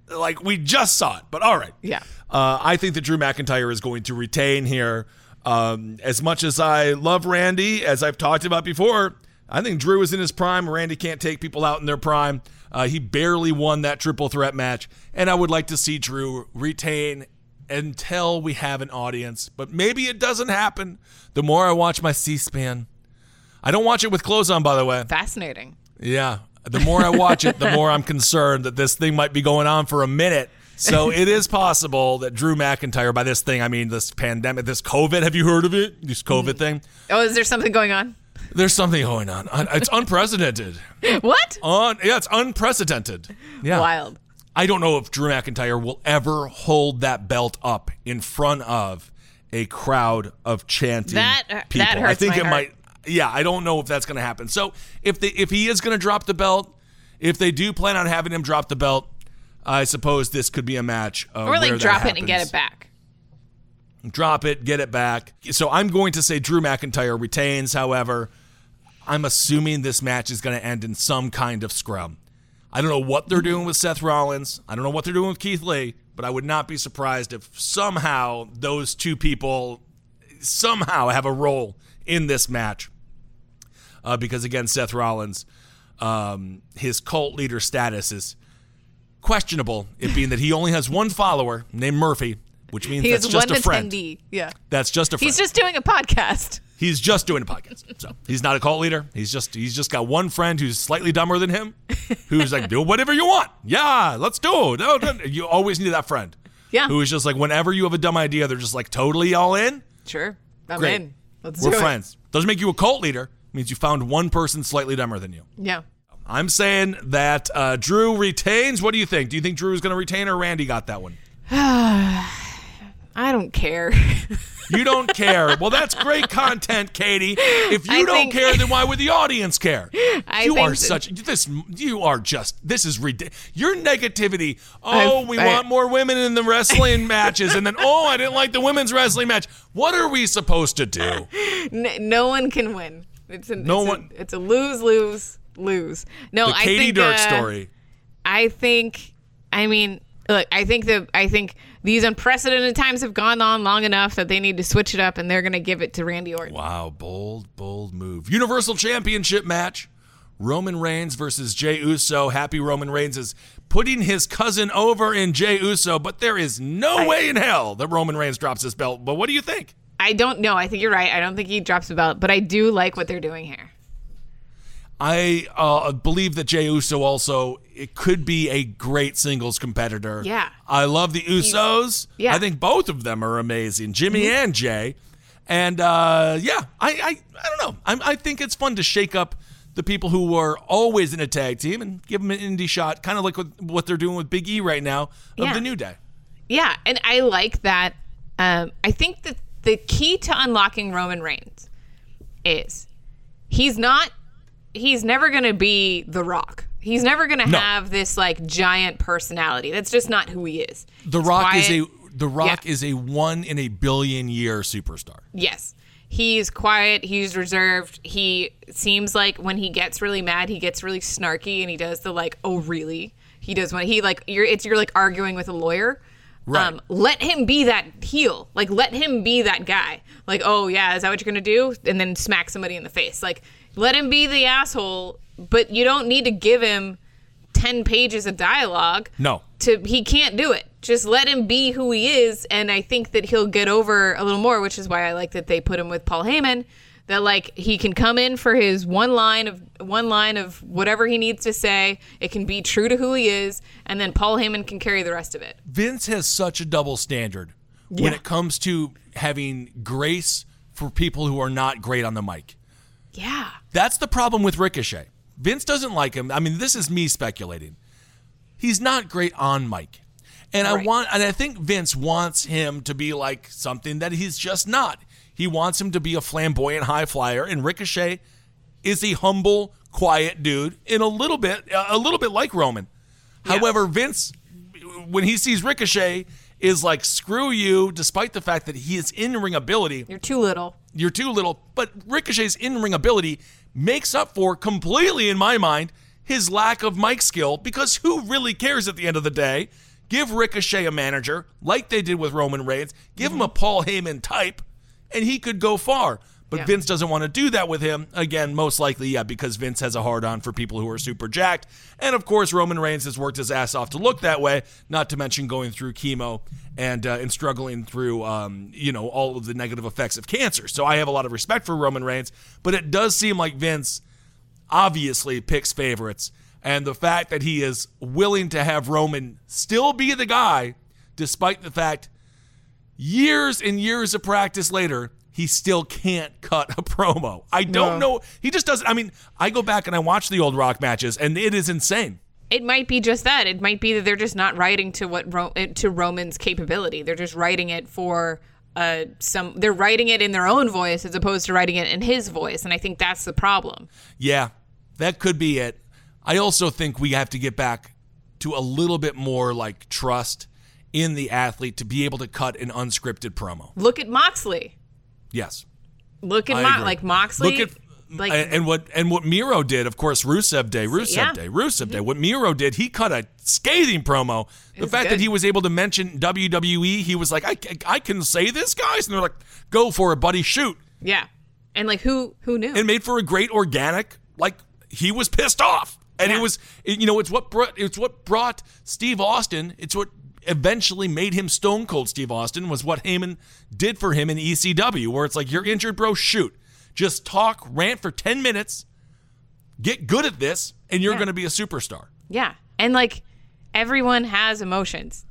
Like we just saw it, but all right. Yeah. Uh, I think that Drew McIntyre is going to retain here. Um, as much as I love Randy, as I've talked about before, I think Drew is in his prime. Randy can't take people out in their prime. Uh, he barely won that triple threat match, and I would like to see Drew retain until we have an audience. But maybe it doesn't happen. The more I watch my C-SPAN, I don't watch it with clothes on, by the way. Fascinating. Yeah. The more I watch it, the more I'm concerned that this thing might be going on for a minute. So it is possible that Drew McIntyre, by this thing, I mean this pandemic, this COVID, have you heard of it? This COVID thing? Oh, is there something going on? There's something going on. It's unprecedented. What? On yeah, it's unprecedented. Yeah. Wild. I don't know if Drew McIntyre will ever hold that belt up in front of a crowd of chanting That- uh, people. that I think my it heart. might. Yeah, I don't know if that's going to happen. So if they if he is going to drop the belt, if they do plan on having him drop the belt, I suppose this could be a match. Uh, Or like drop it and get it back. Drop it, get it back. So I'm going to say Drew McIntyre retains. However, I'm assuming this match is going to end in some kind of scrum. I don't know what they're doing with Seth Rollins. I don't know what they're doing with Keith Lee, but I would not be surprised if somehow those two people somehow have a role in this match. Uh, because again, Seth Rollins, um, his cult leader status is questionable. It being that he only has one follower named Murphy, which means He that's just one a friend. attendee. Yeah. That's just a friend. He's just doing a podcast. He's just doing a podcast. So he's not a cult leader. He's just he's just got one friend who's slightly dumber than him, who's like, do whatever you want. Yeah, let's do it. No, no. You always need that friend. Yeah. Who is just like whenever you have a dumb idea, they're just like totally all in. Sure. I'm Great. in. Let's We're friends. Doesn't make you a cult leader. Means you found one person slightly dumber than you. Yeah. I'm saying that uh, Drew retains. What do you think? Do you think Drew is going to retain or Randy got that one? I don't care. You don't care. Well, that's great content, Katie. If you I don't think- care, then why would the audience care? I you are such this. You are just this is ridiculous. Your negativity. Oh, I've- we I- want more women in the wrestling matches, and then oh, I didn't like the women's wrestling match. What are we supposed to do? No one can win. It's a, No it's a- one- it's a lose, lose, lose. No, The I Katie think, Dirk uh, story. I think. I mean, look. I think that I think these unprecedented times have gone on long enough that they need to switch it up, and they're going to give it to Randy Orton. Wow, bold, bold move. Universal Championship match. Roman Reigns versus Jey Uso. Happy Roman Reigns is putting his cousin over in Jey Uso, but there is no way in hell that Roman Reigns drops his belt. But what do you think? I don't know. I think you're right. I don't think he drops the belt, but I do like what they're doing here. I uh, believe that Jey Uso also it could be a great singles competitor. Yeah. I love the Usos. Yeah. Mm-hmm. I think both of them are amazing, Jimmy and Jey. And uh, yeah, I, I I don't know. I, I think it's fun to shake up the people who were always in a tag team and give them an indie shot, kind of like what, what they're doing with Big E right now of Yeah. the New Day. Yeah, and I like that. Um, I think that the key to unlocking Roman Reigns is he's not. He's never going to be The Rock. He's never going to No. have this like giant personality. That's just not who he is. The He's Rock is a The Rock Yeah. is a one in a billion year superstar. Yes. He's quiet, he's reserved. He seems like when he gets really mad, he gets really snarky and he does the like, "Oh, really?" He does when he like you're it's you're like arguing with a lawyer. Right. Um, let him be that heel. Like let him be that guy. Like, "Oh, yeah, is that what you're going to do?" and then smack somebody in the face. Like let him be the asshole, but you don't need to give him 10 pages of dialogue No. to he can't do it. Just let him be who he is, and I think that he'll get over a little more, which is why I like that they put him with Paul Heyman. That like he can come in for his one line of one line of whatever he needs to say. It can be true to who he is, and then Paul Heyman can carry the rest of it. Vince has such a double standard when it comes to having grace for people who are not great on the mic. Yeah, That's the problem with Ricochet. Vince doesn't like him. I mean, this is me speculating. He's not great on mic. And I want and I think Vince wants him to be like something that he's just not. He wants him to be a flamboyant high flyer and Ricochet is a humble, quiet dude in a little bit a little bit like Roman. However, Vince when he sees Ricochet is like screw you despite the fact that he is in-ring ability you're too little. you're too little. But Ricochet's in ring ability makes up for completely, in my mind, his lack of mic skill because who really cares at the end of the day? Give Ricochet a manager like they did with Roman Reigns, give him mm-hmm. a Paul Heyman type, and he could go far. But Yeah. Vince doesn't want to do that with him. Again, most likely, yeah, because Vince has a hard on for people who are super jacked. And of course, Roman Reigns has worked his ass off to look that way, not to mention going through chemo and uh, and struggling through um, you know all of the negative effects of cancer. So I have a lot of respect for Roman Reigns, but it does seem like Vince obviously picks favorites. And the fact that he is willing to have Roman still be the guy, despite the fact years and years of practice later, he still can't cut a promo. I don't No. know. He just doesn't. I mean, I go back and I watch the old Rock matches, and it is insane. It might be just that. It might be that they're just not writing to what Ro- eh, to Roman's capability. They're just writing it for uh some. They're writing it in their own voice as opposed to writing it in his voice, and I think that's the problem. Yeah, that could be it. I also think we have to get back to a little bit more like trust in the athlete to be able to cut an unscripted promo. Look at Moxley. Yes. Look at Mo- like Moxley. Look at like and what and what Miro did, of course, Rusev Day, Rusev Yeah. Day, Rusev Day. What Miro did, he cut a scathing promo. The fact good. that he was able to mention WWE, he was like, I, I can say this, guys, and they're like, go for it, buddy, shoot. yeah, and like who who knew? And made for a great organic. Like he was pissed off, and Yeah. it was, you know, it's what brought it's what brought Steve Austin. It's what eventually made him Stone Cold Steve Austin. Was what Heyman did for him in ECW, where it's like you're injured, bro, shoot, just talk, rant for ten minutes, get good at this, and you're Yeah. going to be a superstar. yeah, and like everyone has emotions.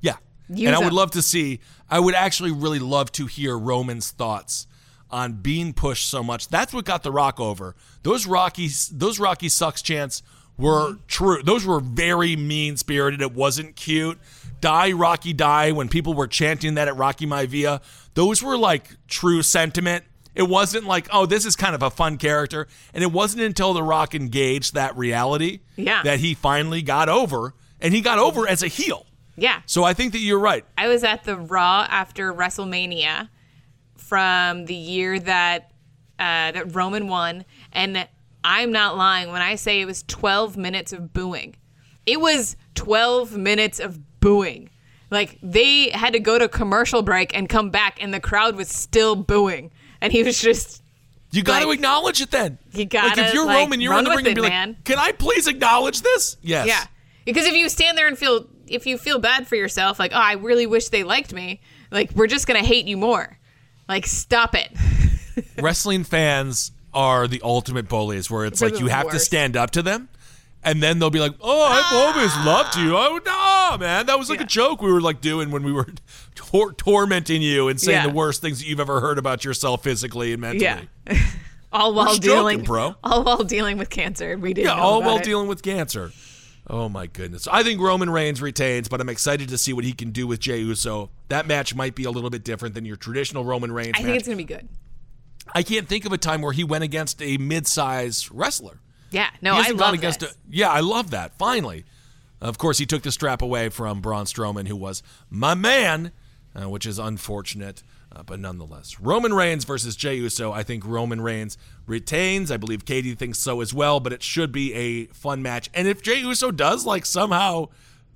Yeah. Use and I would love to see, I would actually really love to hear Roman's thoughts on being pushed so much. That's what got The Rock over. Those Rocky, those Rocky sucks chants were true. Those were very mean spirited. It wasn't cute. Die, Rocky, die. When people were chanting that at Rocky Maivia, those were like true sentiment. It wasn't like, oh, this is kind of a fun character. And it wasn't until The Rock engaged that reality Yeah. that he finally got over. And he got over as a heel. Yeah, So I think that you're right. I was at the Raw after WrestleMania from the year that uh, that Roman won, and I'm not lying when I say it was 12 minutes of booing. It was 12 minutes of booing. Like they had to go to commercial break and come back, and the crowd was still booing, and he was just You got to Like, acknowledge it then. you gotta, Like if you're like, Roman, you're in the ring and be man. like, "Can I please acknowledge this?" Yes. Yeah. Because if you stand there and feel if you feel bad for yourself, like, oh, I really wish they liked me, like we're just gonna hate you more. Like, stop it. Wrestling fans are the ultimate bullies, where it's They're like you have to stand up to them, and then they'll be like, "Oh, I've ah! always loved you." Oh no, man, that was like Yeah. a joke we were like doing when we were tor- tormenting you and saying Yeah. the worst things that you've ever heard about yourself physically and mentally. Yeah. all while joking, dealing, bro. All while dealing with cancer. We didn't. Yeah, know all while it. dealing with cancer. Oh my goodness. I think Roman Reigns retains, but I'm excited to see what he can do with Jey Uso. That match might be a little bit different than your traditional Roman Reigns I match. think it's gonna be good. I can't think of a time where he went against a mid-sized wrestler. Yeah. No, I love against this. A, yeah, I love that. Finally, of course, he took the strap away from Braun Strowman, who was my man, uh, which is unfortunate, uh, but nonetheless, Roman Reigns versus Jey Uso. I think Roman Reigns retains. I believe Katie thinks so as well. But it should be a fun match. And if Jey Uso does like somehow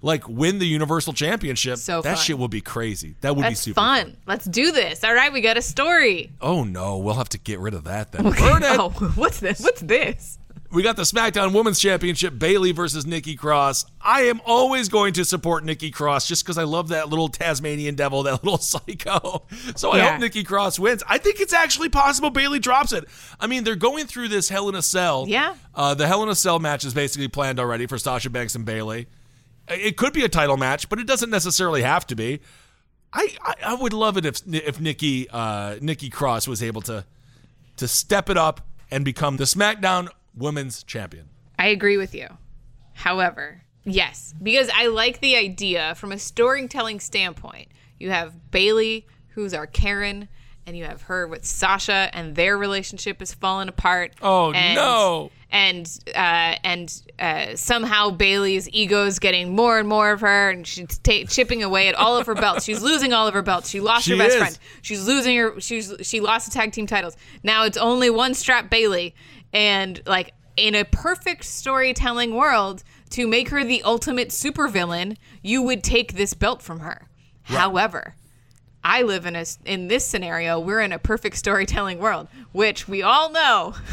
like win the Universal Championship, So that fun. shit will be crazy. That would be super fun. Let's do this. All right, we got a story. Oh no, we'll have to get rid of that then. Burn it. Oh, what's this? What's this? We got the SmackDown Women's Championship, Bayley versus Nikki Cross. I am always going to support Nikki Cross just because I love that little Tasmanian devil, that little psycho. So I Yeah. hope Nikki Cross wins. I think it's actually possible Bayley drops it. I mean, they're going through this Hell in a Cell. Yeah. Uh, the Hell in a Cell match is basically planned already for Sasha Banks and Bayley. It could be a title match, but it doesn't necessarily have to be. I, I, I would love it if if Nikki uh, Nikki Cross was able to to step it up and become the SmackDown Women's Champion. I agree with you. However, yes, because I like the idea from a storytelling standpoint. You have Bayley, who's our Karen, and you have her with Sasha, and their relationship is falling apart. Oh, and, no. And uh, and uh, somehow Bayley's ego is getting more and more of her, and she's ta- chipping away at all of her belts. She's losing all of her belts. She lost She her best is. friend. She's losing her. She's she lost the tag team titles. Now it's only one strap Bayley, and like in a perfect storytelling world, to make her the ultimate supervillain, you would take this belt from her. However, I live in a in this scenario. We're in a perfect storytelling world, which we all know.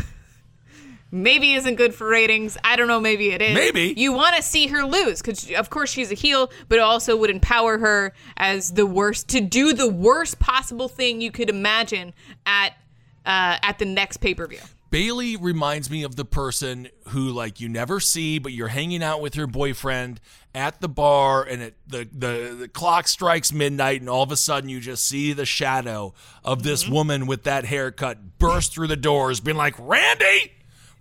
Maybe isn't good for ratings. I don't know. Maybe it is. Maybe. you want to see her lose because, of course, she's a heel, but it also would empower her as the worst to do the worst possible thing you could imagine at uh, at the next pay per view. Bayley reminds me of the person who like you never see, but you're hanging out with your boyfriend at the bar, and it, the, the the clock strikes midnight, and all of a sudden you just see the shadow of this mm-hmm. woman with that haircut burst through the doors, being like, "Randy,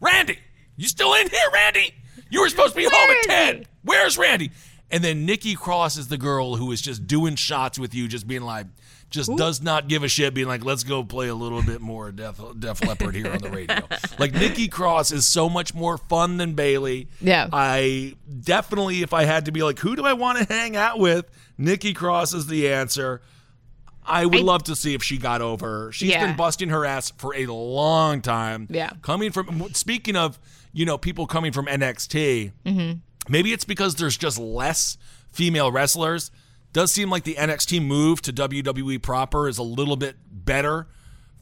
Randy, you still in here, Randy? You were supposed to be home at ten. he?" Where's Randy?" And then Nikki Cross is the girl who is just doing shots with you, just being like, just does not give a shit, being like, let's go play a little bit more Def, Def Leppard here on the radio. like, Nikki Cross is so much more fun than Bayley. Yeah. I definitely, if I had to be like, who do I want to hang out with? Nikki Cross is the answer. I would I- love to see if she got over. She's Yeah. been busting her ass for a long time. Yeah. Coming from, speaking of, you know, people coming from NXT, Mm-hmm. maybe it's because there's just less female wrestlers. Does seem like the NXT move to WWE proper is a little bit better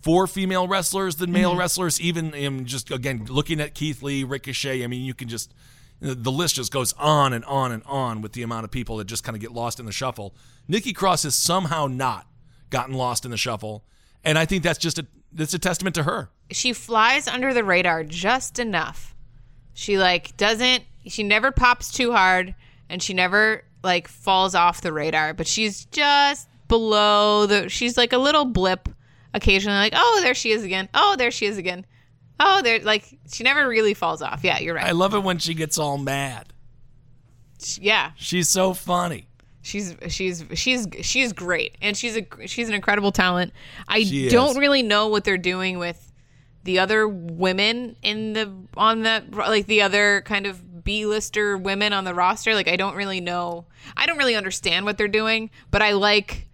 for female wrestlers than male Mm-hmm. wrestlers. Even in just again looking at Keith Lee, Ricochet. I mean, you can just the list just goes on and on and on with the amount of people that just kind of get lost in the shuffle. Nikki Cross has somehow not gotten lost in the shuffle, and I think that's just a that's a testament to her. she flies under the radar just enough. She like doesn't she never pops too hard and she never like falls off the radar, but she's just below the she's like a little blip occasionally like, "Oh, there she is again. Oh, there she is again." Oh, there like she never really falls off. Yeah, you're right. I love it when she gets all mad. yeah. She's so funny. She's she's she's she's great, and she's a she's an incredible talent. I She don't is. really know what they're doing with the other women in the on the like the other kind of B-lister women on the roster. Like I don't really know. I don't really understand what they're doing, but I like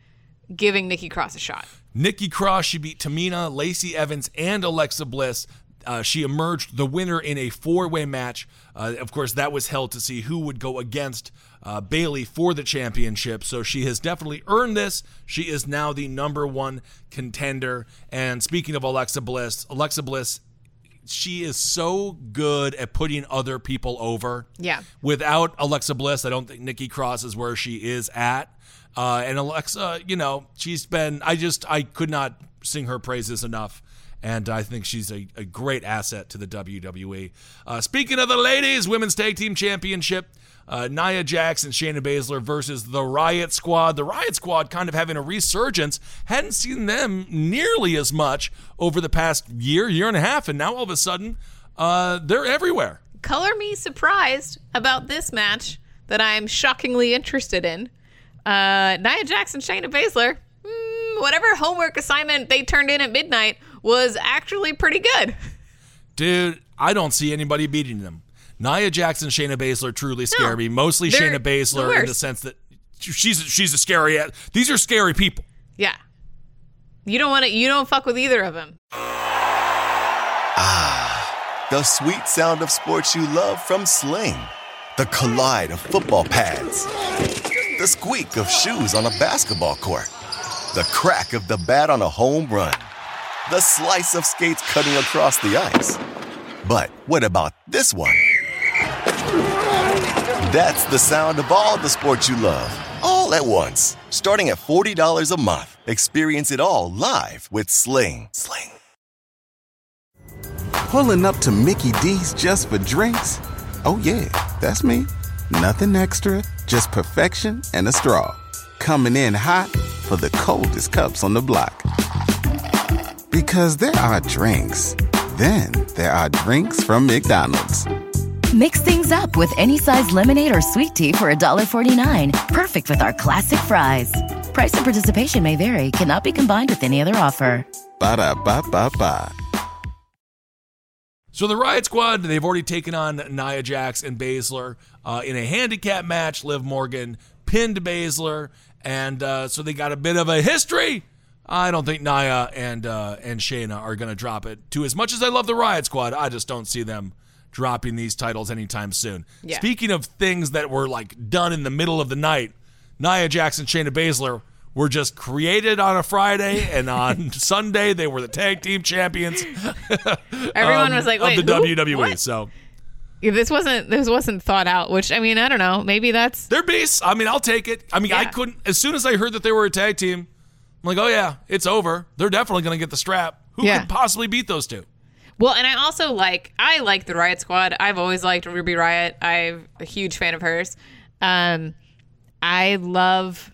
giving Nikki Cross a shot. Nikki Cross, she beat Tamina, Lacey Evans, and Alexa Bliss. Uh, she emerged the winner in a four way match. Uh, of course, that was held to see who would go against uh, Bayley for the championship. So she has definitely earned this. She is now the number one contender. And speaking of Alexa Bliss, Alexa Bliss, she is so good at putting other people over. Yeah. Without Alexa Bliss, I don't think Nikki Cross is where she is at. Uh, and Alexa, you know, she's been, I just, I could not sing her praises enough. And I think she's a, a great asset to the WWE. Uh, speaking of the ladies, Women's Tag Team Championship, uh, Nia Jax and Shayna Baszler versus the Riot Squad. The Riot Squad kind of having a resurgence. Hadn't seen them nearly as much over the past year, year and a half. And now all of a sudden, uh, they're everywhere. Color me surprised about this match that I'm shockingly interested in. Uh, Nia Jackson, Shayna Baszler, mm, whatever homework assignment they turned in at midnight was actually pretty good. Dude, I don't see anybody beating them. Nia Jackson, Shayna Baszler truly scare No, me. Mostly they're Shayna the Baszler in the sense that she's she's a scary. These are scary people. Yeah. You don't want to. You don't fuck with either of them. Ah, the sweet sound of sports you love from Sling. The collide of football pads. The squeak of shoes on a basketball court. The crack of the bat on a home run. The slice of skates cutting across the ice. But what about this one? That's the sound of all the sports you love, all at once. Starting at $40 a month. Experience it all live with Sling. Sling. Pulling up to Mickey D's just for drinks? Oh, yeah, that's me. Nothing extra, just perfection and a straw. Coming in hot for the coldest cups on the block. Because there are drinks, then there are drinks from McDonald's. Mix things up with any size lemonade or sweet tea for $1.49. Perfect with our classic fries. Price and participation may vary, cannot be combined with any other offer. Ba da ba ba ba. So the Riot Squad, they've already taken on Nia Jax and Baszler uh, in a handicap match. Liv Morgan pinned Baszler, and uh, so they got a bit of a history. I don't think Nia and uh, and Shayna are going to drop it. To as much as I love the Riot Squad, I just don't see them dropping these titles anytime soon. Yeah. Speaking of things that were like done in the middle of the night, Nia Jackson, Shayna Baszler were just created on a Friday, and on Sunday they were the tag team champions. Everyone um, was like, "Wait, of the who? WWE. What?" So This wasn't. This wasn't thought out. Which I mean, I don't know. Maybe that's. their base. I mean, I'll take it. I mean, I couldn't. As soon as I heard that they were a tag team, I'm like, oh yeah, it's over. They're definitely going to get the strap. Who Yeah. could possibly beat those two? Well, and I also like I like the Riot Squad. I've always liked Ruby Riot. I'm a huge fan of hers. Um, I love.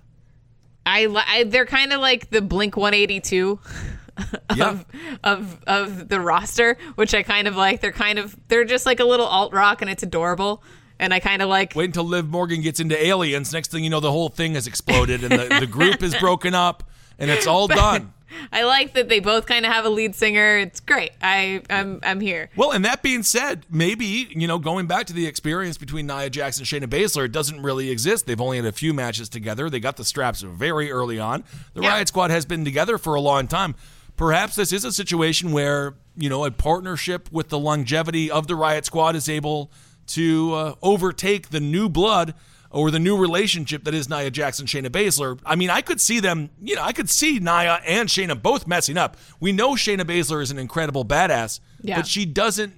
I, li- I they're kind of like the Blink 182 Yeah. of of of the roster, which I kind of like. They're kind of they're just like a little alt rock, and it's adorable. And I kind of like. Wait until Liv Morgan gets into aliens. Next thing you know, the whole thing has exploded and the, the group is broken up and it's all done. I like that they both kind of have a lead singer. It's great. I I'm I'm here. Well, and that being said, maybe, you know, going back to the experience between Nia Jax and Shayna Baszler, it doesn't really exist. They've only had a few matches together. They got the straps very early on. The Yeah. Riot Squad has been together for a long time. Perhaps this is a situation where, you know, a partnership with the longevity of the Riot Squad is able to uh, overtake the new blood or the new relationship that is Nia Jackson, Shayna Baszler. I mean, I could see them, you know, I could see Nia and Shayna both messing up. We know Shayna Baszler is an incredible badass, Yeah. but she doesn't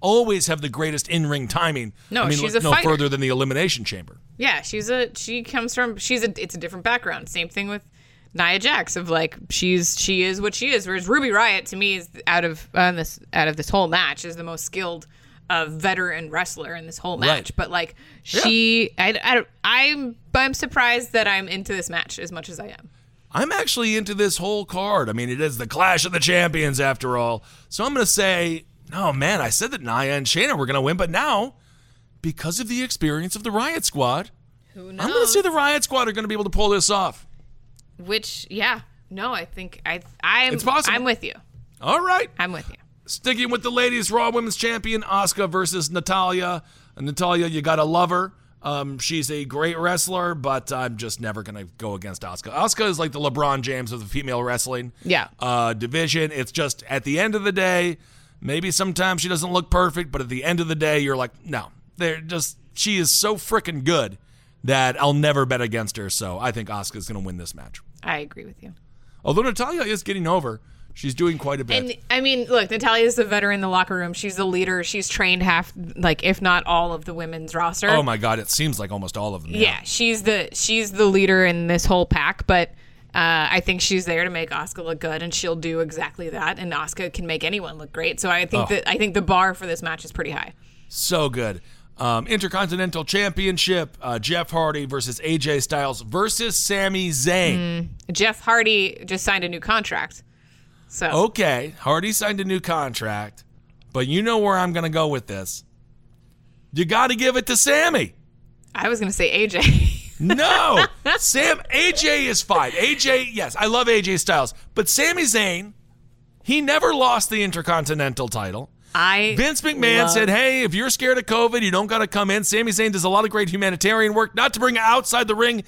always have the greatest in-ring timing. No, I mean, she's a no fighter. further than the elimination chamber. Yeah, she's a she comes from she's a it's a different background. Same thing with Nia Jax of like she's she is what she is. Whereas Ruby Riot to me is out of uh, this out of this whole match is the most skilled uh, veteran wrestler in this whole match. Right. But like she, I, I I'm I'm surprised that I'm into this match as much as I am. I'm actually into this whole card. I mean, it is the Clash of the Champions after all. So I'm going to say, oh man, I said that Nia and Shayna were going to win, but now, because of the experience of the Riot Squad, Who knows? I'm going to say the Riot Squad are going to be able to pull this off. Which yeah, no, I think I I'm It's possible. I'm with you. All right. I'm with you. Sticking with the ladies, Raw Women's Champion Asuka versus Natalya. And Natalya, you gotta love her. Um, she's a great wrestler, but I'm just never gonna go against Asuka. Asuka is like the LeBron James of the female wrestling Yeah. uh, division. It's just at the end of the day, maybe sometimes she doesn't look perfect, but at the end of the day, you're like, no, they're just she is so freaking good that I'll never bet against her. So I think Asuka's gonna win this match. I agree with you. Although Natalya is getting over, she's doing quite a bit. And I mean, look, Natalya's the veteran in the locker room. She's the leader. She's trained half, like if not all of the women's roster. oh my god, it seems like almost all of them. yeah, she's the she's the leader in this whole pack. But uh, I think she's there to make Asuka look good, and she'll do exactly that. And Asuka can make anyone look great. So I think Oh. that I think the bar for this match is pretty high. So good. Um, Intercontinental Championship, uh, Jeff Hardy versus AJ Styles versus Sami Zayn. Jeff Hardy just signed a new contract. So Okay, Hardy signed a new contract, but you know where I'm going to go with this. You got to give it to Sami. I was gonna say AJ. No, Sam AJ is fine. AJ, yes, I love AJ Styles, but Sami Zayn, he never lost the Intercontinental title. I Vince McMahon love- said, "Hey, if you're scared of COVID, you don't got to come in." Sami Zayn does a lot of great humanitarian work, not to bring outside the ring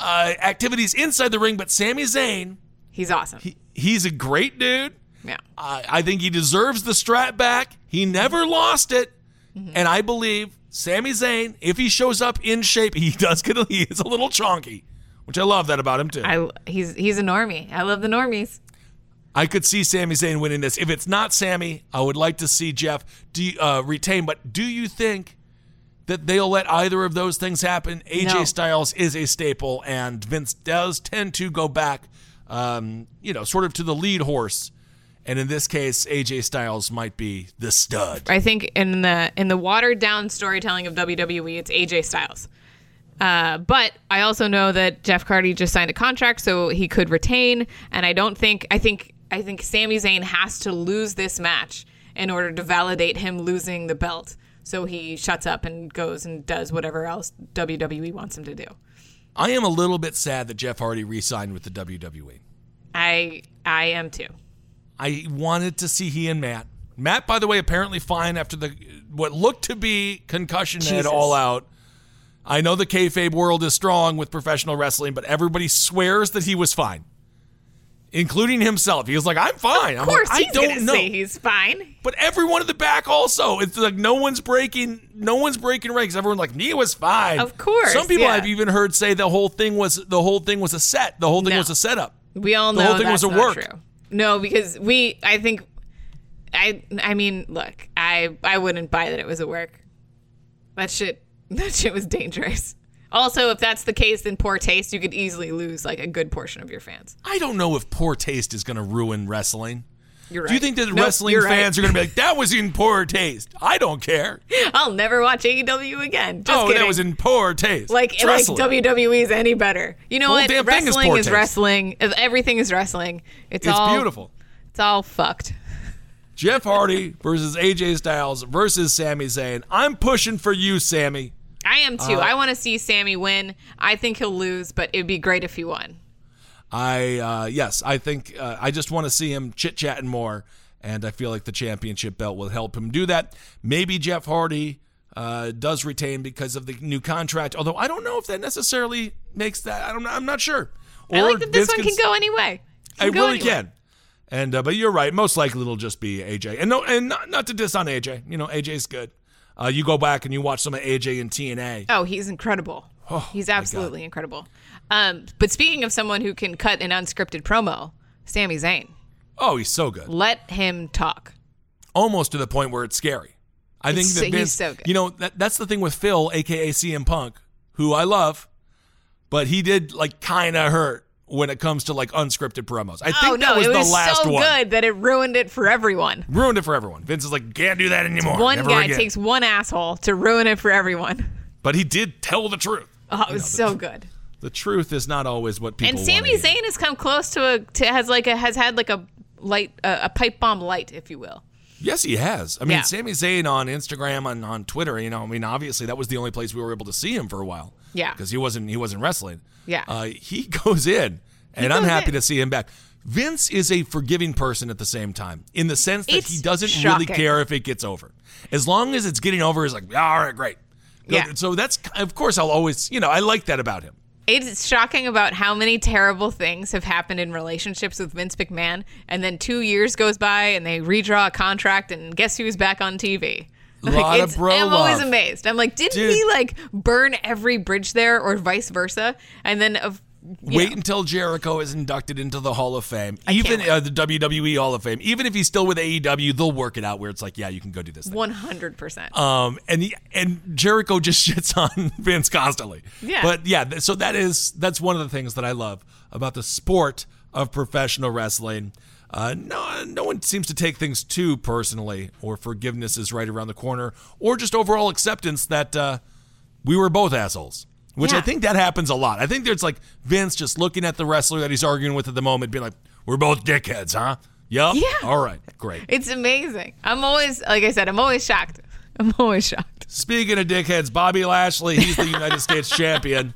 uh, activities inside the ring, but Sami Zayn, he's awesome. he, he's a great dude. yeah. I, I think he deserves the strap back. He never lost it, and I believe Sami Zayn, if he shows up in shape, he does get a, he is a little chonky, which I love that about him too. I he's he's a normie. I love the normies. I could see Sami Zayn winning this. If it's not Sami, I would like to see Jeff uh, retain. But do you think that they'll let either of those things happen? AJ No. Styles is a staple, and Vince does tend to go back, um, you know, sort of to the lead horse. And in this case, AJ Styles might be the stud. I think in the in the watered down storytelling of WWE, it's AJ Styles. Uh, but I also know that Jeff Hardy just signed a contract, so he could retain. And I don't think I think I think Sami Zayn has to lose this match in order to validate him losing the belt. So he shuts up and goes and does whatever else WWE wants him to do. I am a little bit sad that Jeff Hardy re-signed with the WWE. I I am too. I wanted to see he and Matt. Matt, by the way, apparently fine after the what looked to be concussion at all out. I know the kayfabe world is strong with professional wrestling, but everybody swears that he was fine, including himself. He was like, "I'm fine." Of course, I'm like, I don't know. say he's fine. But everyone in the back also. It's like no one's breaking no one's breaking ranks. Everyone's like, Nia was fine. Of course, Some people yeah. I've even heard say the whole thing was the whole thing was a set. The whole thing No. was a setup. We all know The whole thing that's was a work. true. No, because we, I think, I, I mean, look, I, I wouldn't buy that it was a work. That shit, that shit was dangerous. Also, if that's the case, then poor taste. You could easily lose like a good portion of your fans. I don't know if poor taste is going to ruin wrestling. You're Do you think that Nope, wrestling you're right. fans are going to be like, that was in poor taste? I don't care. I'll never watch AEW again. Just oh, kidding. that was in poor taste. like It's like wrestling. WWE is any better. You know what? is Wrestling is, taste. wrestling. Everything is wrestling. It's, It's all beautiful. It's all fucked. Jeff Hardy versus AJ Styles versus Sami Zayn. I'm pushing for you, Sami. I am too. Uh, I want to see Sami win. I think he'll lose, but it'd be great if he won. I uh, yes, I think uh, I just want to see him chit chatting more, and I feel like the championship belt will help him do that. Maybe Jeff Hardy uh, does retain because of the new contract, although I don't know if that necessarily makes that. I don't. I'm not sure. I like that this one can go any way. I go really anyway. can. And uh, but you're right. Most likely it'll just be AJ. And no, and not, not to diss on AJ. You know, AJ's good. Uh, you go back and you watch some of AJ and TNA. Oh, he's incredible. Oh, he's absolutely incredible. Um, but speaking of someone who can cut an unscripted promo, Sami Zayn, Oh, he's so good. let him talk. Almost to the point where it's scary. I think It's- that he's Vince, so good. you know, that, that's the thing with Phil, aka CM Punk, who I love, but he did like kind of hurt when it comes to like unscripted promos. I think oh that no, was, it was the last so one. good that it ruined it for everyone. Ruined it for everyone. Vince is like, can't do that anymore. One Never guy again. takes one asshole to ruin it for everyone. but he did tell the truth. Oh, it was so good. The truth is not always what people And Sami. Zayn has come close to a to has like a has had like a light uh, a pipe bomb light, if you will. Yes, he has. I mean, Yeah. Sami Zayn on Instagram and on Twitter. You know, I mean, obviously that was the only place we were able to see him for a while. Yeah. because he wasn't he wasn't wrestling. Yeah. uh, he goes in, and I'm happy in. to see him back. Vince is a forgiving person at the same time, in the sense that he doesn't shocking. really care if it gets over, as long as it's getting over. He's like, all right, great. Yeah. So that's of course I'll always you know I like that about him. It's shocking about how many terrible things have happened in relationships with Vince McMahon, and then two years goes by and they redraw a contract, and guess who's back on TV? Lot of bro I'm always amazed. I'm like, didn't Dude. he like burn every bridge there, or vice versa? And then of Wait know, until Jericho is inducted into the Hall of Fame, can't even uh, the WWE Hall of Fame. Even if he's still with AEW, they'll work it out where it's like, yeah, you can go do this. 100. percent Um, and he, and Jericho just shits on Vince constantly. Yeah. But yeah, so that is that's one of the things that I love about the sport of professional wrestling. Uh, no, no one seems to take things too personally, or forgiveness is right around the corner, or just overall acceptance that uh, we were both assholes. Which I think that happens a lot. I think there's like Vince just looking at the wrestler that he's arguing with at the moment, being like, "We're both dickheads, huh? Yup. Yeah. All right. Great. It's amazing. I'm always, like I said, I'm always shocked. I'm always shocked. Speaking of dickheads, Bobby Lashley, he's the United States champion.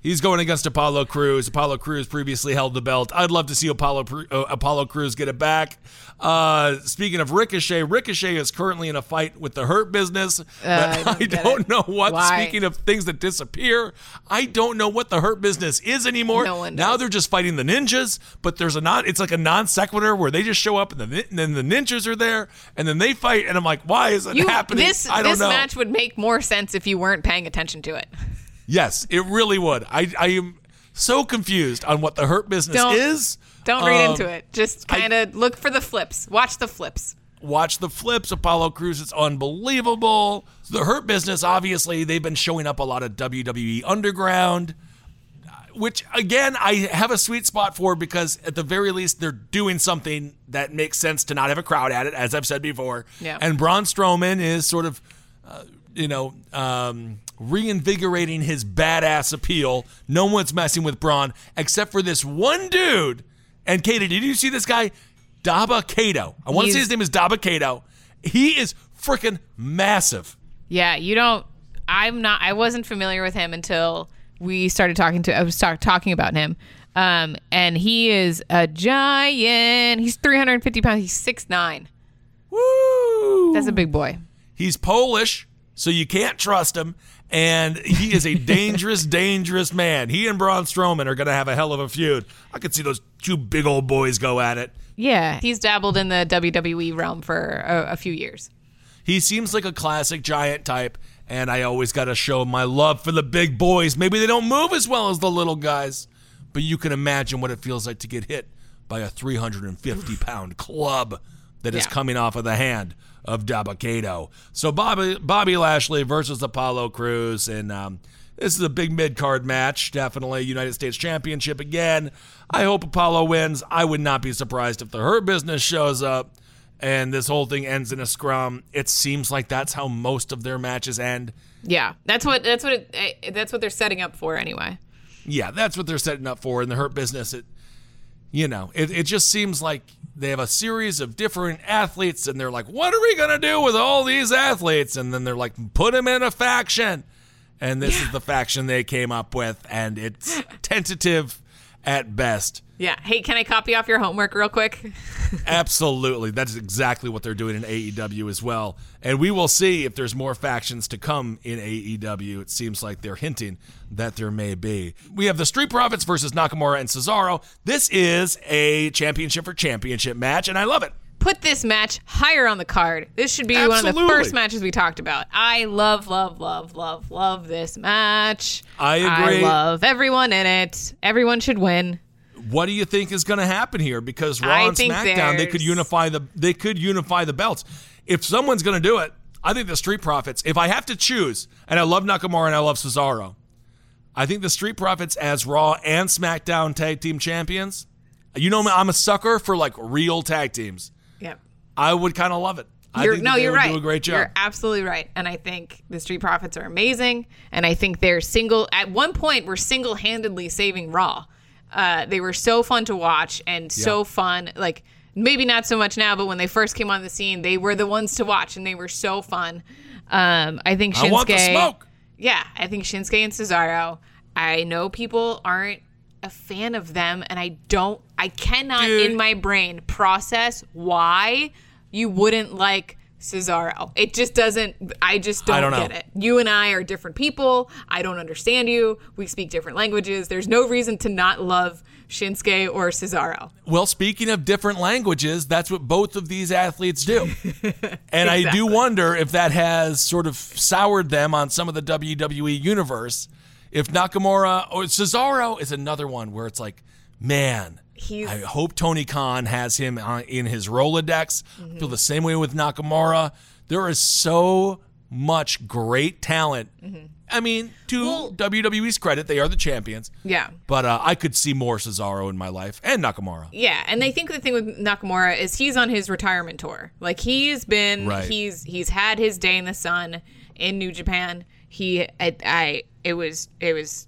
He's going against Apollo Crews. Apollo Crews previously held the belt. I'd love to see Apollo uh, Apollo Crews get it back. Uh, speaking of Ricochet, Ricochet is currently in a fight with the Hurt Business. but I don't I don't know what. Why? Speaking of things that disappear, I don't know what the Hurt Business is anymore. No one now they're just fighting the ninjas, but there's a non. It's like a non sequitur where they just show up and, the, and then the ninjas are there and then they fight, and I'm like, why is it happening? this I don't this know. match would make more sense if you weren't paying attention to it. Yes, it really would. I, I am so confused on what the hurt business Don't- is. Don't read Um, into it. Just kind of look for the flips. Watch the flips. Watch the flips. Apollo Crews is unbelievable. The hurt business, obviously, they've been showing up a lot of WWE Underground, which again I have a sweet spot for because at the very least they're doing something that makes sense to not have a crowd at it, as I've said before. Yeah. And Braun Strowman is sort of, uh, you know, um, reinvigorating his badass appeal. No one's messing with Braun except for this one dude. And Kato, did you see this guy? Dabba-Kato. I want to say his name is Dabba-Kato. He is freaking massive. Yeah, you don't. I'm not. I wasn't familiar with him until we started talking to. I was start talking about him. Um, and he is a giant. He's 350 pounds. He's six nine. Woo! That's a big boy. He's Polish, so you can't trust him. And he is a dangerous, dangerous man. He and Braun Strowman are going to have a hell of a feud. I could see those two big old boys go at it. Yeah, he's dabbled in the WWE realm for a, a few years. He seems like a classic giant type, and I always got to show my love for the big boys. Maybe they don't move as well as the little guys, but you can imagine what it feels like to get hit by a 350 pound club that is Yeah. coming off of the hand of Dabba-Kato. So Bobby Bobby Lashley versus Apollo Crews, and um, This is a big mid card match, definitely. United States Championship again. I hope Apollo wins. I would not be surprised if the Hurt Business shows up and this whole thing ends in a scrum. It seems like that's how most of their matches end. Yeah, that's what that's what it, eh, that's what they're setting up for anyway. Yeah, that's what they're setting up for in the Hurt Business. It, you know, it, it just seems like they have a series of different athletes, and they're like, what are we going to do with all these athletes? And then they're like, put them in a faction. And this is the faction they came up with, and it's tentative at best. Yeah. Hey, can I copy off your homework real quick? Absolutely. That is exactly what they're doing in AEW as well. And we will see if there's more factions to come in AEW. It seems like they're hinting that there may be. We have the Street Profits versus Nakamura and Cesaro. This is a championship for championship match, and I love it. Put this match higher on the card. This should be one of the first matches we talked about. I love, love, love, love, love this match. I agree. I love everyone in it. Everyone should win. What do you think is going to happen here? Because Raw and SmackDown, they could unify the they could unify the belts. If someone's going to do it, I think the Street Profits. If I have to choose, and I love Nakamura and I love Cesaro, I think the Street Profits as Raw and SmackDown tag team champions. You know I'm a sucker for like real tag teams. I would kind of love it. I You're, think no, you're right. Do a great job. You're absolutely right. And I think the Street Profits are amazing. And I think they're single. At one point, we're single handedly saving Raw. Uh, they were so fun to watch and so fun. Like maybe not so much now, but when they first came on the scene, they were the ones to watch, and they were so fun. Um, I think Shinsuke. I want the smoke. Yeah, I think Shinsuke and Cesaro. I know people aren't a fan of them, and I don't. I cannot Dude. in my brain process why you wouldn't like Cesaro. It just doesn't. I just don't, I don't get it. You and I are different people. I don't understand you. We speak different languages. There's no reason to not love Shinsuke or Cesaro. Well, speaking of different languages, that's what both of these athletes do. and I do wonder if that has sort of soured them on some of the WWE universe. If Nakamura or Cesaro is another one where it's like, man, He's- I hope Tony Khan has him in his Rolodex. Mm-hmm. I feel the same way with Nakamura. There is so much great talent. I mean, to Mm-hmm. Well- WWE's credit, they are the champions. Yeah. But uh, I could see more Cesaro in my life and Nakamura. Yeah, and I think the thing with Nakamura is he's on his retirement tour. Like he's been, Right. he's he's had his day in the sun in New Japan. He, I, I, it was it was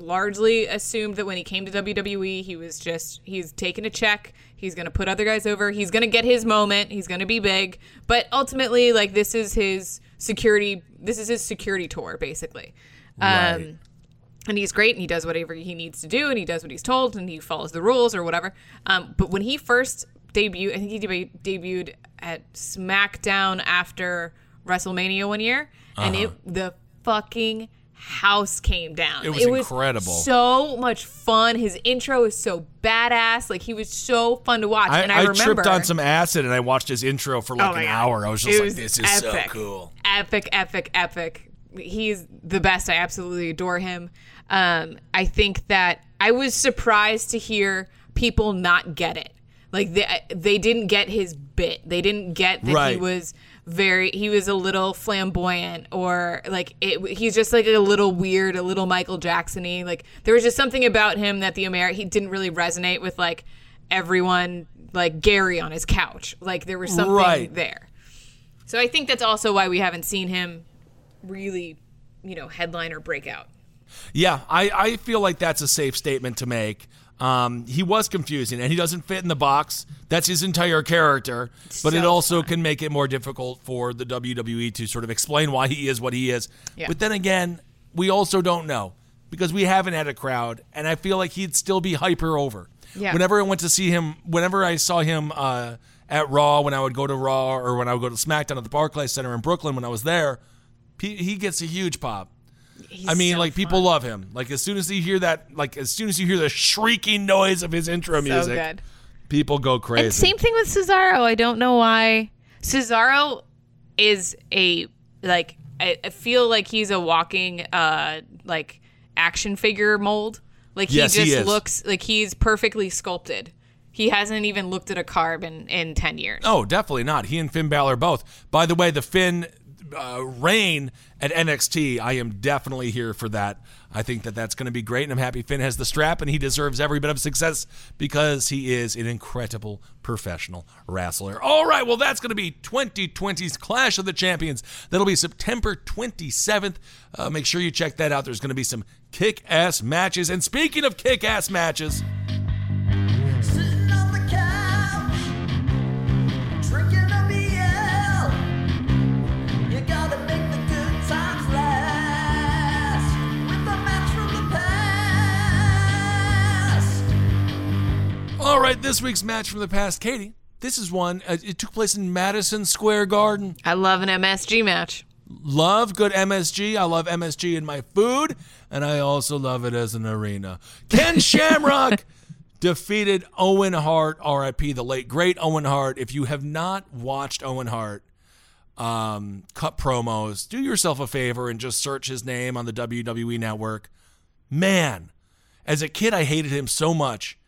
largely assumed that when he came to WWE, he was just he's taking a check. He's gonna put other guys over. He's gonna get his moment. He's gonna be big. But ultimately, like this is his security. This is his security tour, basically. Right. Um, and he's great and he does whatever he needs to do and he does what he's told and he follows the rules or whatever um, but when he first debuted i think he deb- debuted at smackdown after wrestlemania one year and it the fucking house came down. It was incredible. so much fun his intro is so badass like he was so fun to watch I, and i, I remember tripped on some acid and I watched his intro for like Oh an God. hour. I was just It like, was this is epic. so cool. Epic, epic, epic. He's the best. I absolutely adore him. Um, I think that I was surprised to hear people not get it. Like they they didn't get his bit. They didn't get that he was very he was a little flamboyant or like it he's just like a little weird, a little Michael Jackson-y. Like there was just something about him that the Ameri he didn't really resonate with like everyone like Gary on his couch. Like there was something Right. there. So I think that's also why we haven't seen him really, you know, headline or breakout. Yeah, I, I feel like that's a safe statement to make. Um, he was confusing and he doesn't fit in the box. That's his entire character. But it So also can make it more difficult for the WWE to sort of explain why he is what he is. Yeah. But then again, we also don't know because we haven't had a crowd. And I feel like he'd still be hyper over. Yeah. Whenever I went to see him, whenever I saw him uh, at Raw, when I would go to Raw or when I would go to SmackDown at the Barclays Center in Brooklyn when I was there, he, he gets a huge pop. I mean, so like people fun. love him. Like as soon as you hear that, like as soon as you hear the shrieking noise of his intro So music, good. people go crazy. And same thing with Cesaro. I don't know why. Cesaro is a like I, I feel like he's a walking uh like action figure mold. Like he Yes, he just is. looks like he's perfectly sculpted. He hasn't even looked at a carb in, in ten years. Oh, definitely not. He and Finn Balor both. By the way, the Finn uh, reign at NXT, I am definitely here for that. I think that that's going to be great, and I'm happy Finn has the strap, and he deserves every bit of success because he is an incredible professional wrestler. All right, well, that's going to be 2020's Clash of the Champions. That'll be September 27th. Uh, make sure you check that out. There's going to be some kick ass matches. And speaking of kick ass matches, all right, this week's match from the past, Katie. This is one. Uh, it took place in Madison Square Garden. I love an MSG match. Love good MSG. I love MSG in my food, and I also love it as an arena. Ken Shamrock defeated Owen Hart, RIP, the late great Owen Hart. If you have not watched Owen Hart um, cut promos, do yourself a favor and just search his name on the WWE network. Man, as a kid, I hated him so much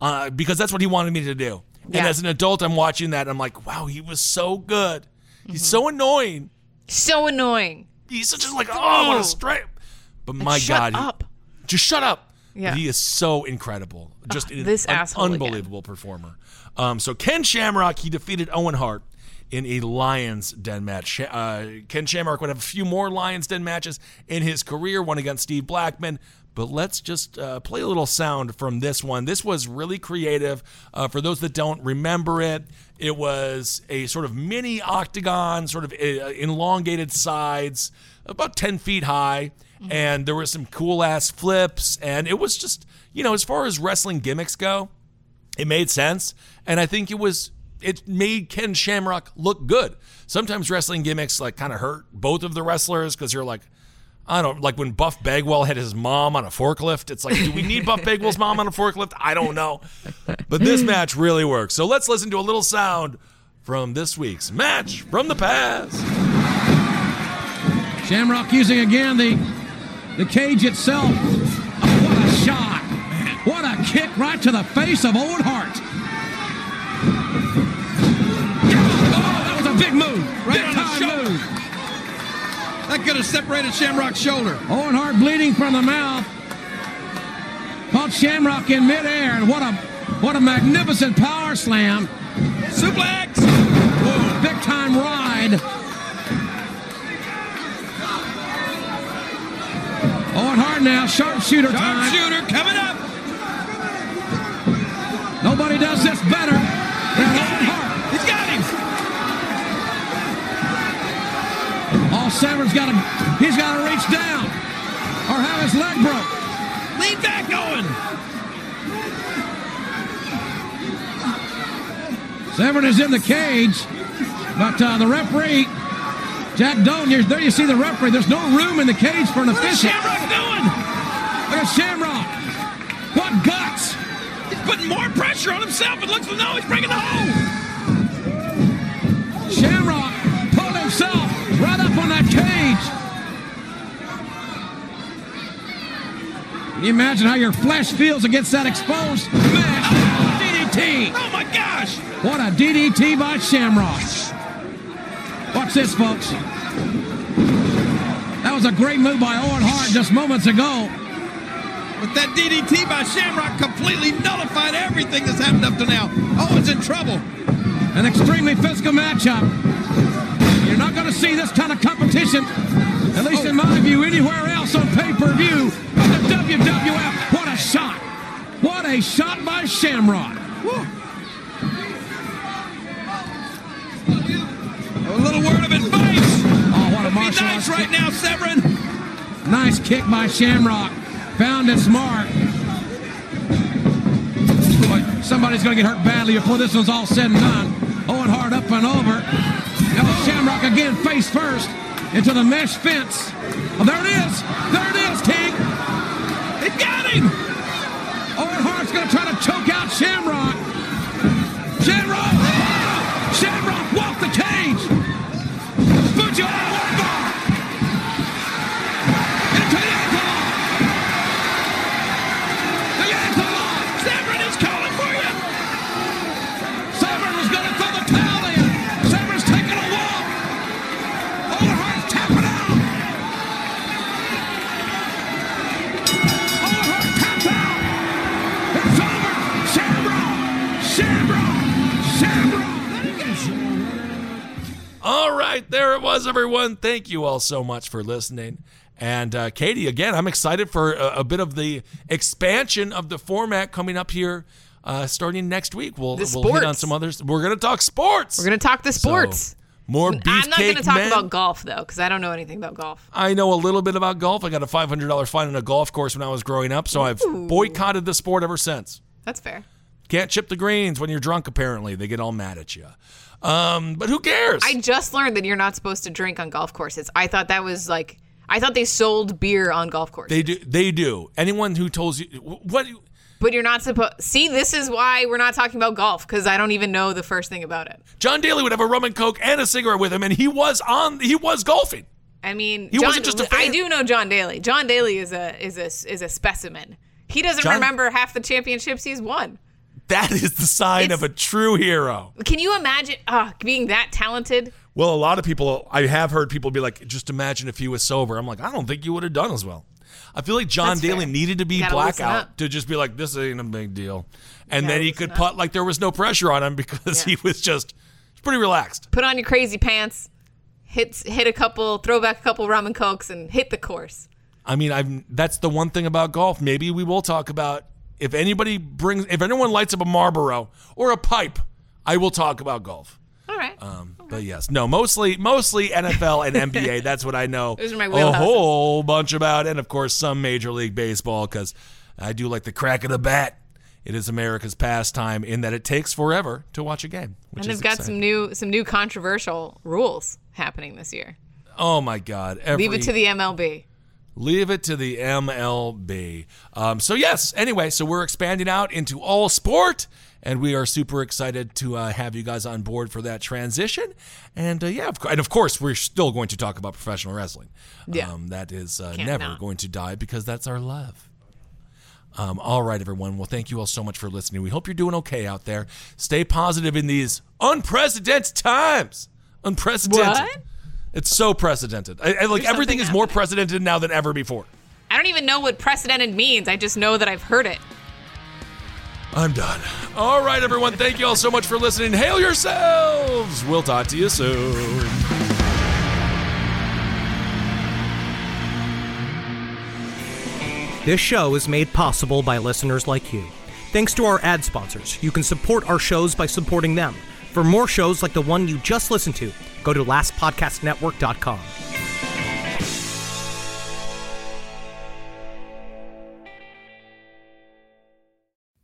uh, because that's what he wanted me to do. And as an adult, I'm watching that. I'm like, wow, he was so good. He's so annoying. So annoying. He's a like, oh, I want to strike. But my shut God, he- up. just shut up. Yeah. He is so incredible. Just an, this an asshole again. unbelievable performer. Um, so Ken Shamrock, he defeated Owen Hart in a Lions Den match. Uh, Ken Shamrock would have a few more Lions Den matches in his career, one against Steve Blackman. But let's just uh, play a little sound from this one. This was really creative. Uh, for those that don't remember it, it was a sort of mini octagon, sort of uh, elongated sides, about 10 feet high. And there were some cool ass flips. And it was just, you know, as far as wrestling gimmicks go, it made sense. And I think it was it made Ken Shamrock look good. Sometimes wrestling gimmicks like kind of hurt both of the wrestlers because you're like, I don't like when Buff Bagwell had his mom on a forklift. It's like, do we need Buff Bagwell's mom on a forklift? I don't know. But this match really works. So let's listen to a little sound from this week's match from the past. Shamrock using again the the cage itself. Oh, what a shot! What a kick right to the face of Owen Hart. Big move. Right big time shoulder. move. That could have separated Shamrock's shoulder. Owen Hart bleeding from the mouth. Caught Shamrock in midair, and what a what a magnificent power slam. Suplex. Big time ride. Owen Hart now, sharpshooter time. Sharpshooter coming up. Nobody does this better than Owen Hart. All Severn's got to, he's got to reach down or have his leg broke. Lean back, Owen. Severn is in the cage, but uh, the referee, Jack Doan, there you see the referee. There's no room in the cage for an What's official. Shamrock doing? Look at Shamrock. What guts. He's putting more pressure on himself. It looks as though he's breaking the hole. Shamrock pulled himself Can you imagine how your flesh feels against that exposed man? Oh, DDT! Oh my gosh. What a DDT by Shamrock. Watch this, folks. That was a great move by Owen Hart just moments ago. But that DDT by Shamrock completely nullified everything that's happened up to now. Owen's in trouble. An extremely physical matchup. You're not going to see this kind of competition, at least in my view, anywhere else on pay-per-view. But the WWF, what a shot! What a shot by Shamrock. A little word of advice. Oh, what a Be nice right kick. now, Severn. Nice kick by Shamrock. Found its mark. Boy, somebody's going to get hurt badly before this one's all said and done. Owen Hart up and over. Shamrock again face first into the mesh fence. Oh, there it is. There it is, King. He got him. Owen Hart's going to try to choke out. Shamrock! Right, there it was, everyone. Thank you all so much for listening. And uh, Katie, again, I'm excited for a, a bit of the expansion of the format coming up here. Uh, starting next week, we'll, we'll hit on some others. We're going to talk sports. We're gonna talk the sports. So, more beefcake I'm not gonna talk men. about golf though, because I don't know anything about golf. I know a little bit about golf. I got a $500 fine on a golf course when I was growing up, so I've boycotted the sport ever since. That's fair. Can't chip the greens when you're drunk, apparently. They get all mad at you. Um, but who cares? I just learned that you're not supposed to drink on golf courses. I thought that was like I thought they sold beer on golf courses. they do. They do. Anyone who tells you what But you're not supposed. See, this is why we're not talking about golf because I don't even know the first thing about it. John Daly would have a rum and coke and a cigarette with him, and he was on. He was golfing. I mean, He John, wasn't just a fan. I do know John Daly. John Daly is a is a is a specimen. He doesn't John- remember half the championships he's won. That is the sign It's- of a true hero. Can you imagine uh, being that talented? Well, a lot of people, I have heard people be like, just imagine if he was sober. I'm like, I don't think you would have done as well. I feel like John That's Daly fair. needed to be blackout to just be like, this ain't a big deal. And then he could up. putt like there was no pressure on him because Yeah. he was just pretty relaxed. Put on your crazy pants, hit hit a couple, throw back a couple rum and cokes, and hit the course. I mean, I've that's the one thing about golf. Maybe we will talk about if anybody brings, if anyone lights up a Marlboro or a pipe, I will talk about golf. All right. Um, But yes, no, mostly mostly NFL and NBA. That's what I know Those are my a whole bunch about, and of course some Major League Baseball because I do like the crack of the bat. It is America's pastime in that it takes forever to watch a game. Which and they've got exciting. some new some new controversial rules happening this year. Oh my God! Every, Leave it to the MLB. Leave it to the MLB. Um, so yes. Anyway, so we're expanding out into all sport, and we are super excited to uh, have you guys on board for that transition. And uh, yeah, of, cour- and of course, we're still going to talk about professional wrestling. Yeah. um, that is uh, never not. going to die because that's our love. Um, all right, everyone. Well, thank you all so much for listening. We hope you're doing okay out there. Stay positive in these unprecedented times. Unprecedented. What? It's so precedented. I, I, like There's everything is more precedented now than ever before. I don't even know what precedented means. I just know that I've heard it. I'm done. All right, everyone. Thank you all so much for listening. Hail yourselves. We'll talk to you soon. This show is made possible by listeners like you. Thanks to our ad sponsors, you can support our shows by supporting them. For more shows like the one you just listened to, go to lastpodcastnetwork.com.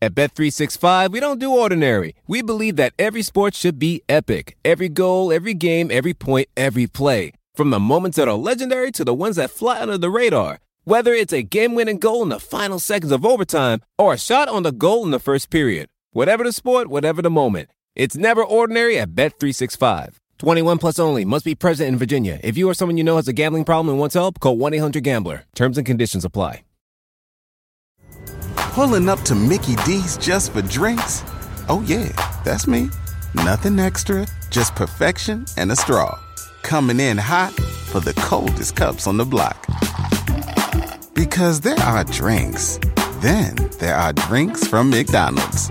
At Bet365, we don't do ordinary. We believe that every sport should be epic. Every goal, every game, every point, every play. From the moments that are legendary to the ones that fly under the radar. Whether it's a game-winning goal in the final seconds of overtime or a shot on the goal in the first period. Whatever the sport, whatever the moment. It's never ordinary at Bet365. 21 plus only. Must be present in Virginia. If you or someone you know has a gambling problem and wants help, call 1-800-GAMBLER. Terms and conditions apply. Pulling up to Mickey D's just for drinks? Oh, yeah, that's me. Nothing extra, just perfection and a straw. Coming in hot for the coldest cups on the block. Because there are drinks, then there are drinks from McDonald's.